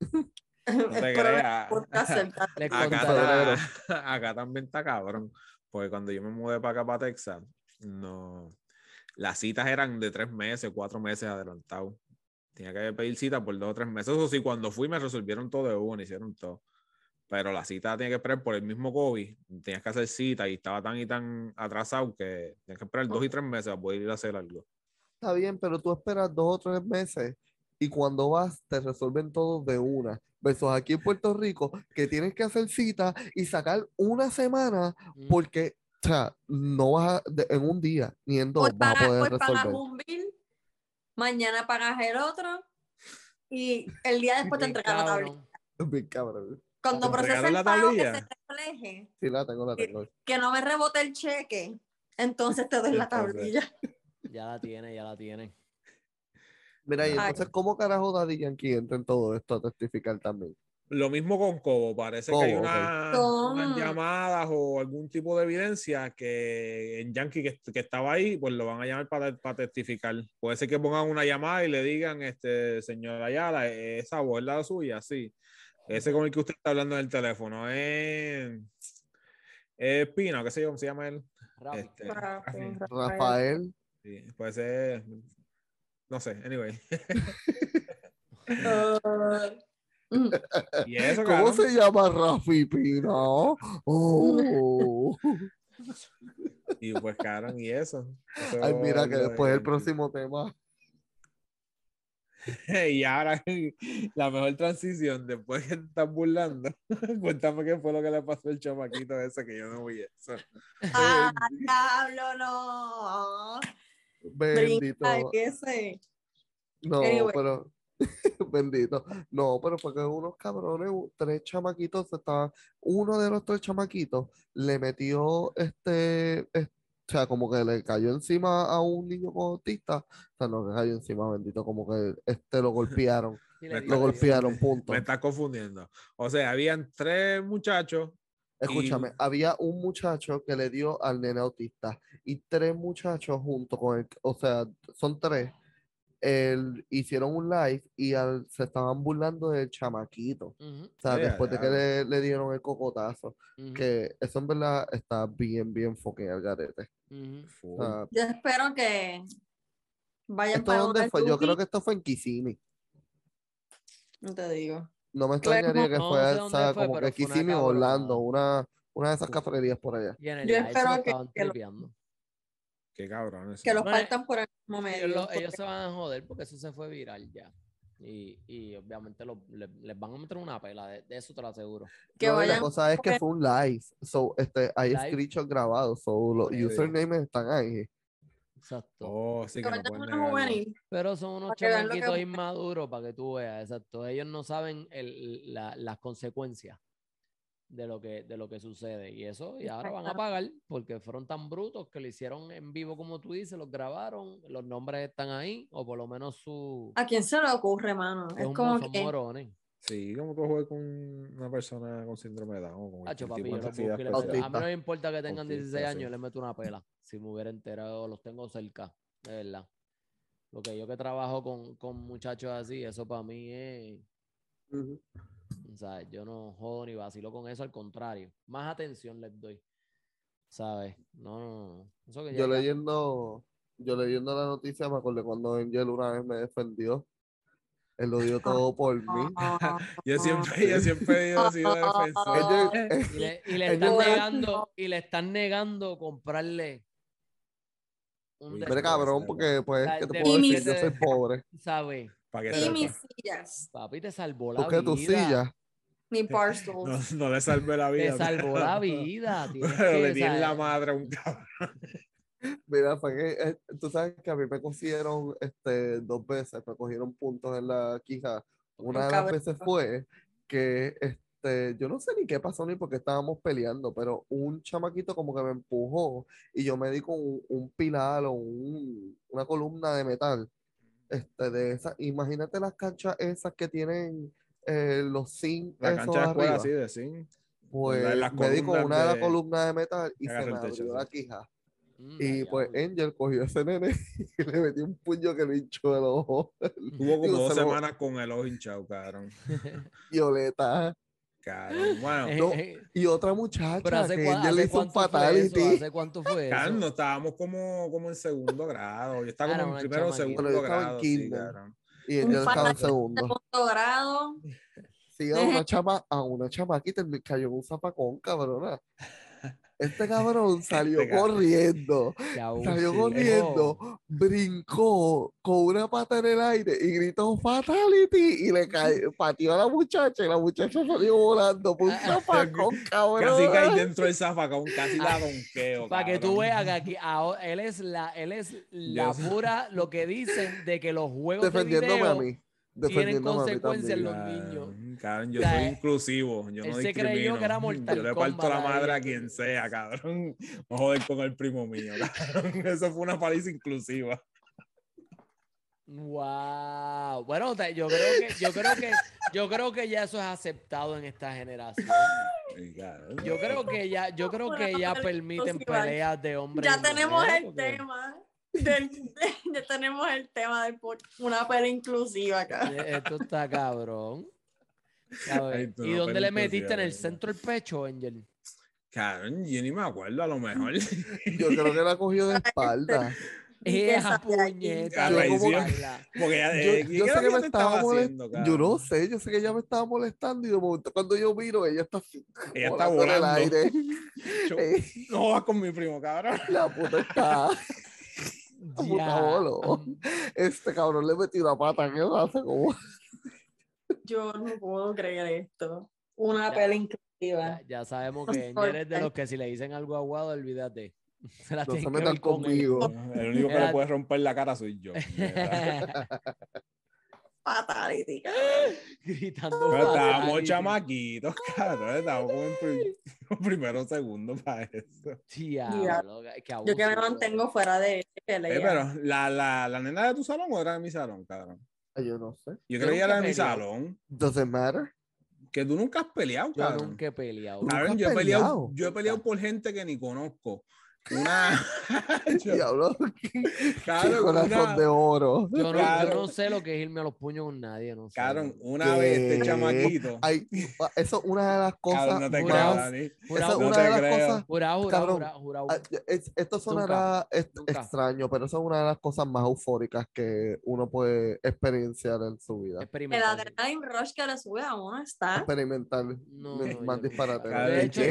No te creas. acá también está cabrón. Porque cuando yo me mudé para acá, para Texas, no. Las citas eran de tres meses, cuatro meses adelantado. Tenía que pedir cita por dos o tres meses. Eso sí, cuando fui me resolvieron todo de uno, hicieron todo. Pero la cita tenía que esperar por el mismo COVID. Tenías que hacer cita y estaba tan y tan atrasado que tenías que esperar dos y tres meses para poder ir a hacer algo. está bien, pero tú esperas dos o tres meses y cuando vas te resuelven todo de una. Versus aquí en Puerto Rico, que tienes que hacer cita y sacar una semana Mm. porque, o sea, no vas a, en un día ni en dos vas a pagas, poder resolver. un bill, mañana pagas el otro y el día después te entregan la tablilla. cabrón. Bien cabrón. Cuando ¿Te procese entregaron el la pago que se refleje, Sí, la tengo, la tengo. que no me rebote el cheque, entonces te doy la tablilla. Ya la tiene, ya la tiene. Mira, y Ay. entonces, ¿cómo carajo Daddy Yankee entra en todo esto a testificar también? Lo mismo con Cobo, parece que hay una- unas llamadas o algún tipo de evidencia que en Yankee que, que estaba ahí, pues lo van a llamar para, para testificar. Puede ser que pongan una llamada y le digan, este señor Ayala, esa voz es la suya, sí. Ese con el que usted está hablando en el teléfono es, es Pino, qué sé yo, ¿cómo se llama él? Rafi. Este. Rafael, Sí, puede ser, no sé, anyway. Mm, Y eso, ¿cómo se llama Rafi Pino? Oh. Y pues, cabrón, y eso. Eso Ay, mira que después el próximo tema. y ahora la mejor transición, después que te estás burlando, cuéntame qué fue lo que le pasó al chamaquito ese que yo no vi eso. Ah, diablo, no. Bendito. Brinca ese. No, Anyway. pero bendito. No, pero fue que unos cabrones, tres chamaquitos estaban, uno de los tres chamaquitos le metió este, es- o sea, como que le cayó encima a un niño con autista, o sea, no que cayó encima, bendito, como que este lo golpearon, lo está golpearon, punto. Me estás confundiendo. O sea, habían tres muchachos Escúchame, había un muchacho que le dio al nene autista y tres muchachos junto con él, o sea, son tres, el- hicieron un live y al- se estaban burlando del chamaquito. O sea, después de que le, le dieron el cocotazo, que eso en verdad está bien, bien fucking al garete. O sea, Yo espero que vayan ¿esto para dónde fue? Yo creo que esto fue en Kissimmee. No te digo. No me extrañaría que no sé fue, como que Kissimmee o. Orlando, una, una de esas cafeterías por allá. Yo espero que- lo-. Qué cabrones. Que los Bueno, partan por el mismo medio. Ellos, lo- porque- ellos se van a joder porque eso se fue viral ya. Y, y obviamente lo- le- les van a meter una pela, de, de eso te lo aseguro. que No, vayan la cosa es que fue un live, so, este, hay Live. screenshots grabados, so, los Sí. usernames están ahí. Exacto. Oh, sí, que no pueden. Pero son unos Para que inmaduros para que tú veas, exacto. Ellos no saben el- la- las consecuencias de lo que de lo que sucede y eso y ahora van a pagar porque fueron tan brutos que lo hicieron en vivo como tú dices, los grabaron, los nombres están ahí o por lo menos su ¿A quién se le ocurre, mano? es como son que morones. Sí, como tú juegas con una persona con síndrome de Down. Con Hacho, papi, yo A mí no me importa que tengan Autista, 16 años, sí. yo les meto una pela. Si me hubiera enterado, los tengo cerca, de verdad. Porque yo que trabajo con, con muchachos así, eso para mí es. Sea, yo no jodo ni vacilo con eso, al contrario. Más atención les doy. ¿Sabes? No, no, no. Eso que ya- Yo ya- leyendo, yo leyendo la noticia me acordé cuando Angel una vez me defendió. Él lo dio todo por mí. Yo siempre, yo siempre he sido defensor. Eh, Y le, y le están negando, y le están negando comprarle un mire cabrón, porque pues, ¿qué te puedo decir? Yo soy pobre. ¿sabes? Para que Y mis sillas, Papi te salvó la ¿Tú qué vida. tu silla? mi No, parcels. no le salvé la vida. Te salvó pero- la vida. Pero que, le di en la madre a un cabrón. Mira, fue que eh, tú sabes que a mí me cogieron este, dos veces, me cogieron puntos en la quija. Una de las veces fue que este, yo no sé ni qué pasó ni por qué estábamos peleando, pero un chamaquito como que me empujó y yo me di con un, un pilar o un- una columna de metal. Este, de esa, imagínate las canchas esas que tienen eh, los zinc La esos cancha de escuela así de zinc. Pues las me di con una de las de- columnas de metal y se me abrió la quija. Mm, Y pues ya. Angel cogió a ese nene y le metió un puño que le hinchó el ojo. Tuvo como dos se lo- semanas con el ojo hinchado, cabrón. Violeta. Cabrón. Bueno, no, Eh, Y otra Pero muchacha hace, que Angel le ¿hace hizo un cuánto fue eso? fatality. ¿Hace cuánto fue eso? no estábamos como, como en segundo grado. Yo estaba Ah, como en primero o segundo Bueno, yo estaba en grado. Sí. Y Angel estaba en segundo. Segundo grado. Sí, a una chama, a una chamaquita me cayó en un zapacón, cabrona. Este cabrón salió Este cabrón. corriendo, Qué salió corriendo, brincó con una pata en el aire y gritó fatality y le cayó, pateó a la muchacha y la muchacha salió volando por un zapacón, cabrón. Casi caí dentro del zafacón, casi la donqueo. Para que tú veas que aquí ahora- él es la, él es la pura, lo que dicen de que los juegos de defendiéndome video. Defendiéndome a mí consecuencias también. los niños. Cabrón, yo O sea, soy inclusivo. Yo él no se creyó que era Mortal Yo le parto la madre a quien sea, cabrón. No joder con el primo mío, cabrón. Eso fue una paliza inclusiva. Wow. Bueno, yo creo que, yo creo que, yo creo que ya eso es aceptado en esta generación. Yo creo que ya, yo creo que ya permiten peleas de hombres. Ya tenemos mujeres, el porque- tema. Del, de- ya tenemos el tema de una pelea inclusiva acá. Esto está cabrón. ¿Y dónde le metiste en el centro del pecho, Angel? Cabrón, yo ni me acuerdo, a lo mejor. Yo creo que la cogió de espalda. Esa puñeta. Yo de como- Carla. Porque ya, Yo, eh, yo ¿qué sé que me estaba molestando. Yo no sé, yo sé que ella me estaba molestando y de momento cuando yo miro, ella está así, Ella está volando en el aire. Yo- Eh, No vas con mi primo, cabrón. la puta está. Voló. Este cabrón le metió una pata que hace como. Yo no puedo creer esto. Una Ya. pelea Ya, inclusiva. ya sabemos que. Angel es de los que si le dicen algo aguado, olvídate. Se la No se que metan él. conmigo. El único que le puede romper la cara soy yo. Fatality. Gritando. Pero estábamos chamaquitos, cabrón. Estábamos como en pri- primero o segundo para eso. Diablo, qué Yo que me mantengo fuera de Eh, pelea. pero, ¿la, la, ¿la nena de tu salón o era de mi salón, cabrón? Ay, Yo no sé. Yo Yo creía que era de mi salón. Doesn't matter. Que tú nunca has peleado, Yo cabrón. nunca he peleado. Cabrón, yo he peleado, peleado. yo he peleado por gente que ni conozco. Una. yo- Diablo, cabrón, corazón una- de oro. Yo no, yo Claro. no sé lo que es irme a los puños con nadie, no sé. cabrón, una vez este ¿Qué? chamaquito. Ay, eso es una de las cosas Cabrón, no te jurado. Esa Jurado, es no una de las creo. cosas. jurado, jurado, jurado, jurado. ah, es- esto sonará Nunca. extraño, pero eso es una de las cosas más eufóricas que uno puede experienciar en su vida. El Experimental. adrenaline rush que le sube a uno está. Experimentar. No, es no, más yo- disparate. Yo he hecho ¿qué?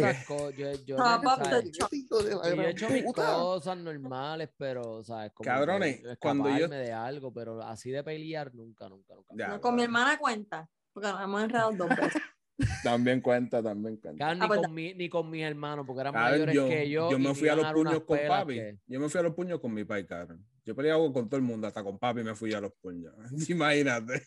Yo, yo, de Sí, yo he hecho mis puta. cosas normales, pero, ¿sabes? Como Cabrones, que cuando yo- de algo, pero así de pelear, nunca, nunca, nunca. Ya, No, con mi hermana cuenta, porque nos hemos enredado dos veces. También cuenta, también cuenta. Cabrón, Ah, ni, pues, con mi, ni con mis hermanos, porque eran Cabrón, mayores yo, que yo. yo me fui a los puños con papi. que- Yo me fui a los puños con mi pai, cabrón. Yo peleaba con todo el mundo, hasta con papi me fui a los puños. Imagínate.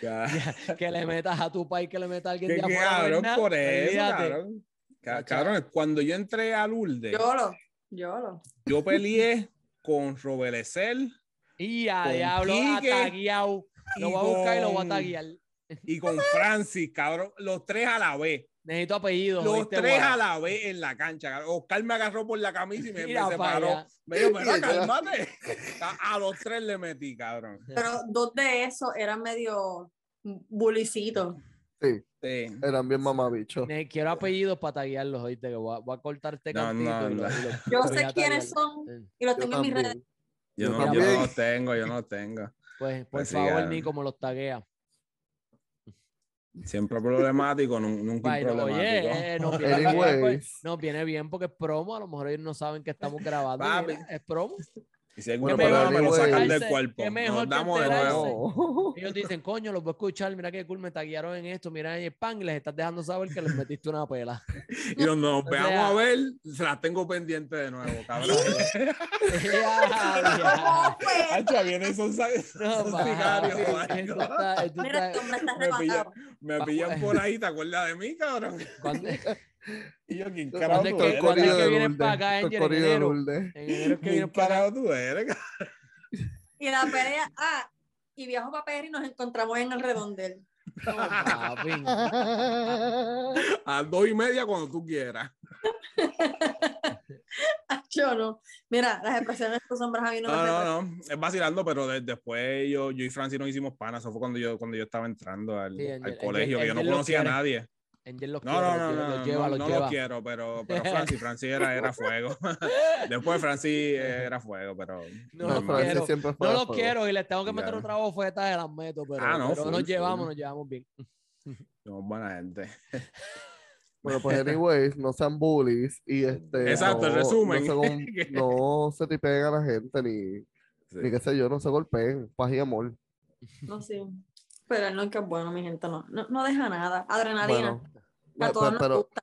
Que le metas a tu país, que le metas a alguien de afuera. cabrón, por eso, cabrón. Ca- Macho. Cabrón, cuando yo entré a Lourdes, yo, Yolo, yolo. peleé con Robelecer Y a Con diablo. Lo voy a buscar y lo voy a taguear. y con Francis, cabrón. Los tres a la vez. Necesito apellidos. Los ¿oíste, tres a la vez en la cancha. cabrón. Oscar me agarró por la camisa y me, me Mira pa' separó. allá. Me dijo, pero cálmate. A, a los tres le metí, cabrón. Pero dos de esos eran medio bulicitos. Sí, Sí. eran bien mamabichos. Ne- Quiero apellidos para taguearlos, oíste, que voy a, voy a cortar este No, cantito. no, y lo- no. y lo- Yo sé quiénes son Eh, y los tengo en mis redes. Yo, Yo no, yo no los tengo, yo no los tengo. Pues, por Pues favor, cabrón. Nico, me los taguea. Siempre problemático, nun- nunca problemático. oye, eh, nos viene, bien, Anyways. pues, nos viene bien porque es promo. A lo mejor ellos no saben que estamos grabando. mira, es promo. Y si hay problema, pero me lo sacan del Qué cuerpo. mejor Nos damos de nuevo. Ellos dicen, coño, los voy a escuchar. Mira qué cool, me taguearon en esto. Mira, y pan, y les estás dejando saber que les metiste una pela. Y cuando nos O veamos sea- a ver, se las tengo pendientes de nuevo, cabrón. Hacha, vienen son, sicarios. me pillan por ahí, ¿te acuerdas de mí, cabrón? ¿Cuándo, Y yo, ¿quién ¿Cuándo carajo tú que- eres? cuándo es que vienen para acá, Angel, en enero? En enero que ¿Quién vienen para acá. carajo tú eres? Y la pelea, ah, y viajo para PR y nos encontramos en el redondel. Papi. A dos y media cuando tú quieras. Yo no. Mira, las expresiones de estos hombres a mí no, me No, representan. no, no, es vacilando, pero de- después yo, yo y Francis nos hicimos panas. Eso fue cuando yo, cuando yo estaba entrando al, Sí, al Angel- colegio, que yo no conocía a nadie. Angel los No, quiere, no, no, lleva, no, los lleva, no, los no lleva. lo quiero, pero, pero Francis, Francis era, era fuego. Después Francis era fuego, pero No No, normal. quiero. siempre fue No fuego. quiero y les tengo que meter Ya. otra bofeta de las meto, pero, Ah, no, pero full, nos full. llevamos, nos llevamos bien. somos buena gente. Bueno, pues anyways, no sean bullies y este Exacto, el no, resumen. No se, no se tipeen a la gente ni, Sí. ni qué sé yo, no se golpeen, paz y amor. No sé. Pero no es que es bueno, mi gente, no. No, no deja nada. Adrenalina. Bueno, a todos pe- nos pero gusta.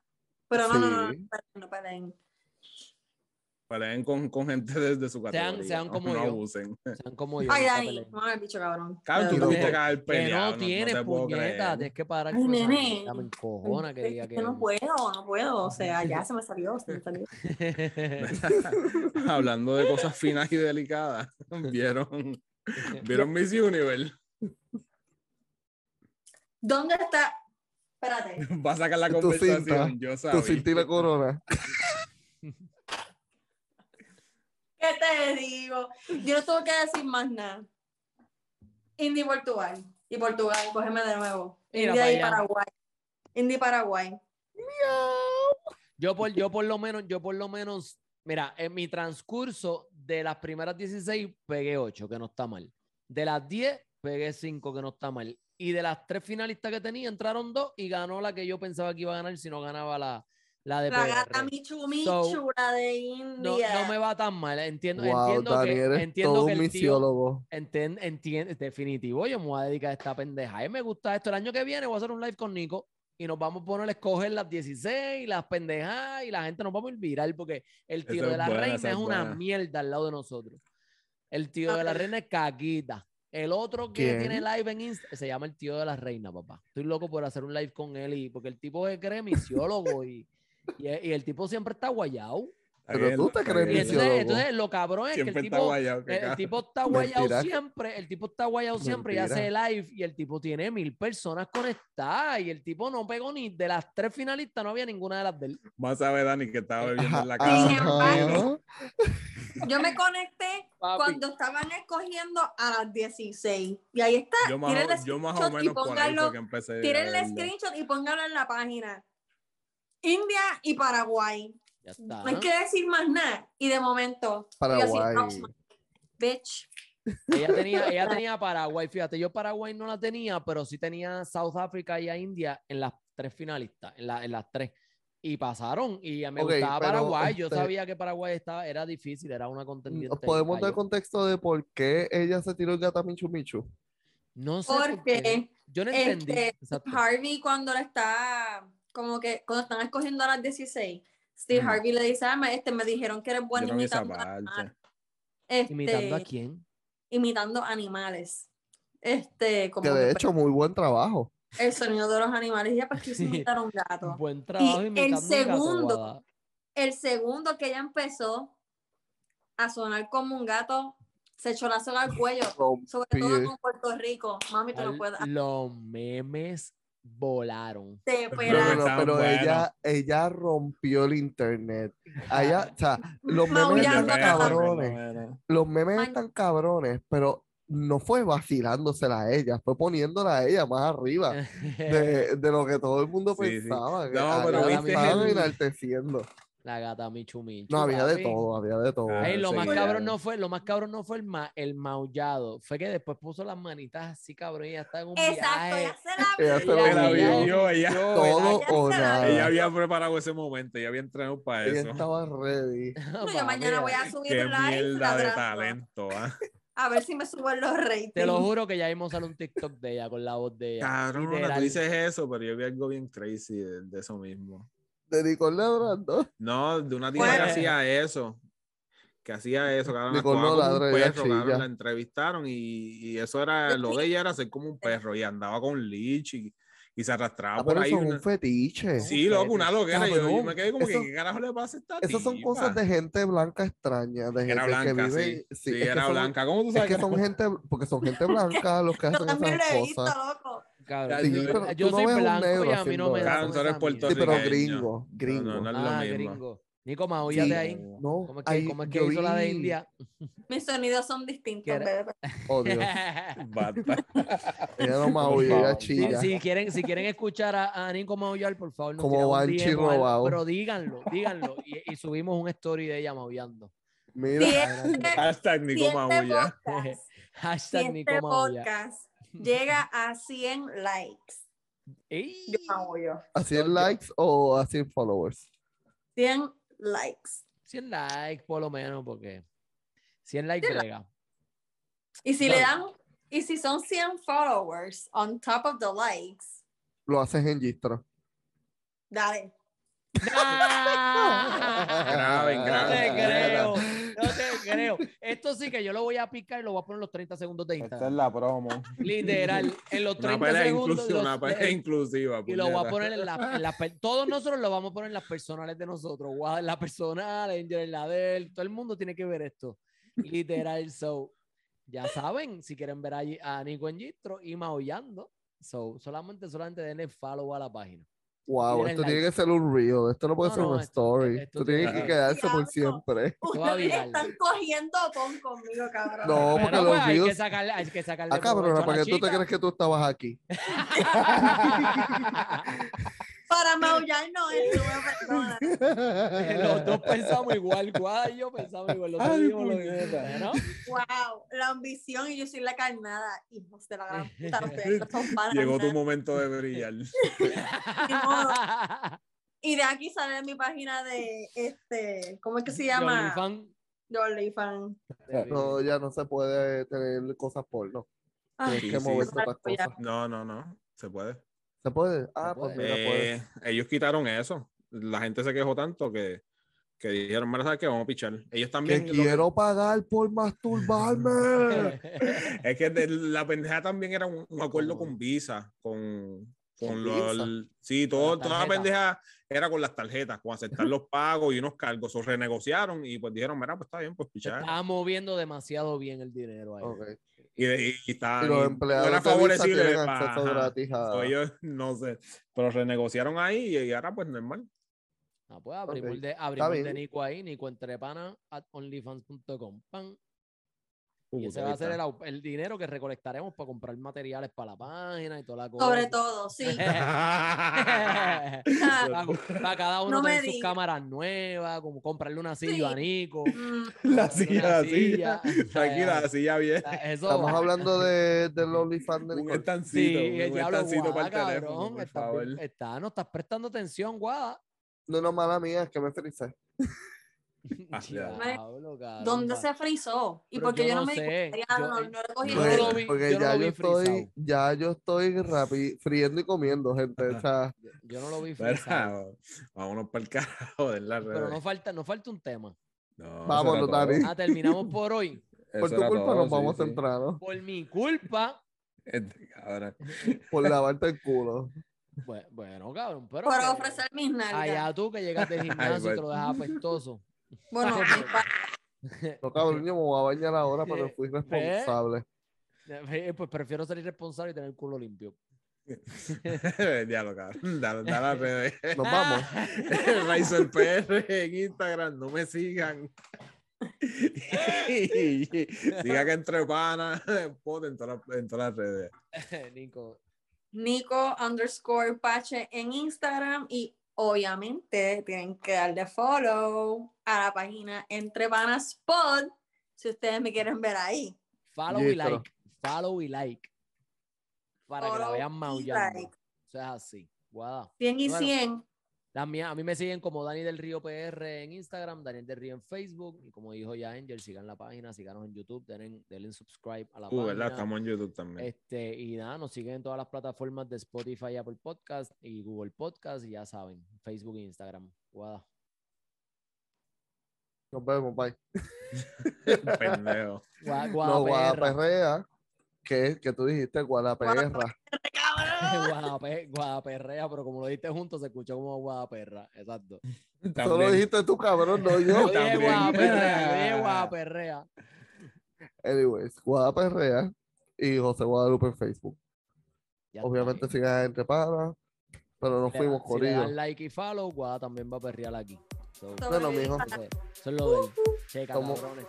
Pero no, no, no, no, no peleen, no peleen. Peleen con, con gente desde su categoría. sean no- como no yo. abusen. Sean como yo. Ay, ay, no el bicho cabrón. Cabrón, tú no- tuviste verdad. que haber Que peleado. no tienes te puñeta, creer. tienes que parar Ay, nene. me encojona que Es diga que que no puedo, no puedo. O sea, ya se me salió, se me salió. Hablando de cosas finas y delicadas, ¿vieron, ¿vieron Miss Universe? ¿Dónde está? Espérate. Va a sacar la Tu conversación, cinta, yo tu sabía. cintina corona. ¿Qué te digo? Yo no tengo que decir más nada. Indy Portugal. Y Portugal, cógeme de nuevo. India y. Paraguay. Indy Paraguay. Yo por, yo por lo menos, yo por lo menos, mira, en mi transcurso de las primeras 16 pegué 8, que no está mal. De las 10 pegué 5, que no está mal. Y de las tres finalistas que tenía, entraron dos y ganó la que yo pensaba que iba a ganar si no ganaba la, la de La PR. gata Michu Michu, So, la de India. no me va tan mal. Entiendo, Wow, entiendo Dani, que, eres entiendo todo que un el tío. Enten- entiende, definitivo, yo me voy a dedicar a esta pendeja. Y me gusta esto. El año que viene voy a hacer un live con Nico y nos vamos a poner a escoger las 16, las pendejadas y la gente nos vamos a ir viral porque el tío es de la buena, reina es una mierda al lado de nosotros. El tío de la reina es caquita. El otro que ¿Quién? tiene live en Insta se llama el tío de la reina, papá. Estoy loco por hacer un live con él y porque el tipo se cree misiólogo y, y, y el tipo siempre está guayado. Pero tú te crees Y entonces, entonces lo cabrón es que el tipo, guayado. qué el, el tipo está guayado Mentira. siempre, el tipo está guayado siempre y hace live y el tipo tiene mil personas conectadas y el tipo no pegó ni de las tres finalistas, no había ninguna de las de él. Más sabe Dani que estaba bebiendo en la casa. Embargo. Yo me conecté Papi. cuando estaban escogiendo a las 16. Y ahí está. Yo más, Tírenle o- yo más o screenshot y menos por empecé. a Tírenle verlo. screenshot y pónganlo en la página. India y Paraguay. Ya está. No hay que decir más nada. Y de momento. yo así, Paraguay. "Oh, bitch. Ella tenía, ella tenía Paraguay, fíjate, yo Paraguay no la tenía, pero sí tenía South Africa y a India en las tres finalistas, en, la- en las tres. Y pasaron, y me Ok, gustaba Paraguay. Yo este, sabía que Paraguay estaba, era difícil, era una contendiente. ¿Podemos dar contexto de por qué ella se tiró el gata Michu Michu? No sé por Porque qué. Yo no entendí. este. Harvey cuando le está, como que cuando están escogiendo a las 16, Steve Mm. Harvey le dice, ah, este, me dijeron que eres bueno imitando animales. Este, ¿Imitando a quién? imitando animales. Este, como Que que, de pues, hecho, muy buen trabajo. el sonido de los animales. Y ya pues quise Sí. imitar a un gato. Buen trabajo el un gato, segundo-. El segundo que ella empezó a sonar como un gato, se echó la soga al cuello. Sobre todo con Puerto Rico. Mami, tú no Al- puedes. Los memes volaron. Te No, pelas. no, no, Estaban pero buenos. ella, ella rompió el internet. Allá, o sea, los memes Maullando están cabrones. Los memes Man- están cabrones, pero no fue vacilándosela a ella, fue poniéndola a ella más arriba de, de lo que todo el mundo Sí, sí. pensaba. que No, a- pero viste estaban el- enalteciendo. La gata Michu Michu. No, había de todo, había de todo. Ey, lo sí, más cabrón no fue, lo más cabrón no fue el, ma- el maullado, fue que después puso las manitas así, cabrón, y ya está en un Exacto, viaje. ya se la lo Ella- Todo o nada. Ella había preparado ese momento, ella había entrenado para Ella eso. estaba ready. No, yo mañana voy a subir Qué un live mierda de talento, ¿ah? A ver si me suben los ratings. Te lo juro que ya vimos sale un TikTok de ella con la voz de ella. Cabrón, tú dices eso, pero yo vi algo bien crazy de, de eso mismo. De Nicole ladrando. No, de una tía Bueno. que hacía eso. Que hacía eso, cabrón. Nicole un ladra, ella perro, cabrón. La entrevistaron y, y eso era, lo de ella era ser como un perro y andaba con leech y, y se arrastraba Ah, por pero ahí. eso es una- un fetiche. Sí, loco, una loquera. Yo, yo Cabrón, me quedé como eso- que, ¿qué carajo le pasa a esta Esas son tipa? cosas de gente blanca extraña, de gente Era blanca, que vive. sí. Sí, es que era son- blanca. ¿Cómo tú Es sabes que era son gente, porque son gente blanca los que Yo hacen también esas lo he visto, cosas. loco. Cabrón, Sí, yo- pero yo no soy un blanco y a mí no me da tú eres. Sí, pero gringo, gringo. No, no es lo Ah, mismo. gringo. Nico, maullate ahí. No, ¿Cómo es que, ahí cómo es que hizo la de India? Mis sonidos son distintos, bebé. Oh, Dios. Basta. Ella no maulla, ella favor. Si, quieren, si quieren escuchar a, a Nico maullar, por favor, nos Como robado. pero díganlo, díganlo. Y, y subimos un story de ella maullando. Mira, Hashtag Nico Maulla. Hashtag Nico maulla. podcast llega a 100 likes, Ey. yo maullo. ¿a 100 likes o a 100 followers? 100 likes. 100 likes por lo menos, porque 100 likes brega. Y si Dale. le dan, y si son 100 followers on top of the likes, Lo haces en Gistro. dale. Graben, No graben. te creo, no te creo. Esto sí que yo lo voy a picar y lo voy a poner en los 30 segundos de Esta es Instagram. la promo. Literal, en los Una 30 pelea, segundos. inclusiva, los- una pelea inclusiva. y lo voy a poner en la, en la per- todos nosotros lo vamos a poner en las personales de nosotros. En la personal, Angel en la de él. Todo el mundo tiene que ver esto. Literal, so. Ya saben, si quieren ver allí a Nico en Gistro y maullando. So, solamente, solamente denle follow a la página. Wow, esto tiene que ser un reel. Esto no puede No, ser no, una esto- story. esto Esto tiene que que- quedarse por siempre. Ustedes están cogiendo conmigo, cabrón. No, porque Bueno, los pues hay que sacarle, hay que sacarle Ah, cabrona, ¿para qué tú te crees que tú estabas aquí? Para maullar no es, perdonas. Los dos pensamos igual, Guada y yo pensamos igual. Los dos dijimos lo ¿no? Wow, la ambición y yo soy la carnada. Hijos de la gran puta, ustedes no son panas, Llegó tu momento de brillar. Y de aquí sale mi página de este, ¿cómo es que se llama? De OnlyFans. No, ya no se puede tener cosas porno. Ay, Tienes Sí, que sí, mover sí. otras cosas. No, no, no. Se puede. ¿Se puede? Ah, puede. pues mira, puede. Eh, ellos quitaron eso. La gente se quejó tanto que, que dijeron, mira, ¿sabes qué? Vamos a pichar. Ellos también. que- quiero pagar por masturbarme. es que de- la pendeja también era un, un acuerdo Con- Visa, con, con ¿Con los. Sí, todo, toda la pendeja era con las tarjetas, con aceptar los pagos y unos cargos. O renegociaron y pues dijeron, mira, pues está bien, pues Se pichar. estaba moviendo demasiado bien el dinero ahí. Ok. Y, y, y Y los empleados era de Visa favorecible, tienen pa- acceso ajá. gratis a... So, ellos, no sé, pero renegociaron ahí y, y ahora pues normal. Ah, pues abrimos, Ok, el de, abrimos el de. Nico ahí, Nico Entrepana at onlyfans.com. Pan. Y ese va a ser el, dinero que recolectaremos para comprar materiales para la página y toda la cosa. Sobre todo, sí. para, para cada uno No tener sus cámaras nuevas, como comprarle una silla a Sí. Nico. Mm, La silla, la silla. silla. Tranquila, la silla bien. Eso Estamos va. hablando de, del OnlyFans de Un estancito, Sí, un estancito para el teléfono, cabrón. por Estás favor. bien- está, no estás prestando atención, guada. No, no, mala mía, es que me frisé. Ah. Diablo, ¿Dónde se frizó? ¿Y Pero porque yo yo, no no me sé, yo- no, no cogí lo vi- porque yo ya yo estoy, ya yo estoy rapi, friendo y comiendo, gente. O sea, Yo no lo vi frisado. vámonos para el carajo de la Pero red. no falta, no falta un tema. No, Vámonos, Dani. Ah, terminamos por hoy. por tu culpa todo, nos sí, vamos sí. Por mi culpa. Este. Por lavarte el culo. Bueno, cabrón, pero. Por ofrecer mis nalgas. Allá tú que llegaste del gimnasio y pues. te lo dejas apestoso. Bueno, No, cabrón, yo me voy a bañar ahora, pero fui Ve. responsable. Eh, Pues prefiero ser irresponsable y tener el culo limpio. Diablo, cabrón. Dale, dale. Nos vamos. Razor PR en Instagram, no me sigan. Siga que entre panas, pot en todas las- en todas las redes. Nico. Nico underscore Pache en Instagram y obviamente tienen que darle follow a la página Entre Panas Pod si ustedes me quieren ver ahí. Follow y like. Follow y like. Para que la vean maullando. like. Eso es así. Guada. 100 y Bueno. 100. La mía- a mí me siguen como Dani del Río PR en Instagram, Daniel del Río en Facebook. Y como dijo ya Angel, sigan la página, síganos en YouTube, denle, denle subscribe a la Uh, ¿verdad? página. Estamos en YouTube también. Este, y nada, nos siguen en todas las plataformas de Spotify, Apple Podcast y Google Podcast. Y ya saben, Facebook e Instagram. Guada. Nos vemos, bye. Pendejo. Gua- No, Guadaperra. Guadaperrea. ¿Qué? que tú dijiste? Guadaperra. Guadape- Guadaperrea, pero como lo diste juntos, se escuchó como Guadaperra. Exacto. Solo También. dijiste tú, cabrón, no Yo dije. Guadaperrea, Guadaperrea. Anyways, Guadaperrea y José Guadalupe en Facebook. Ya Obviamente sigan entre panas, pero nos fuimos dan- si le corridos. dan like y follow, Guada también va a perrear aquí. So, Bueno, mijo. eso, eso es lo de él. Checa, Como- cabrones.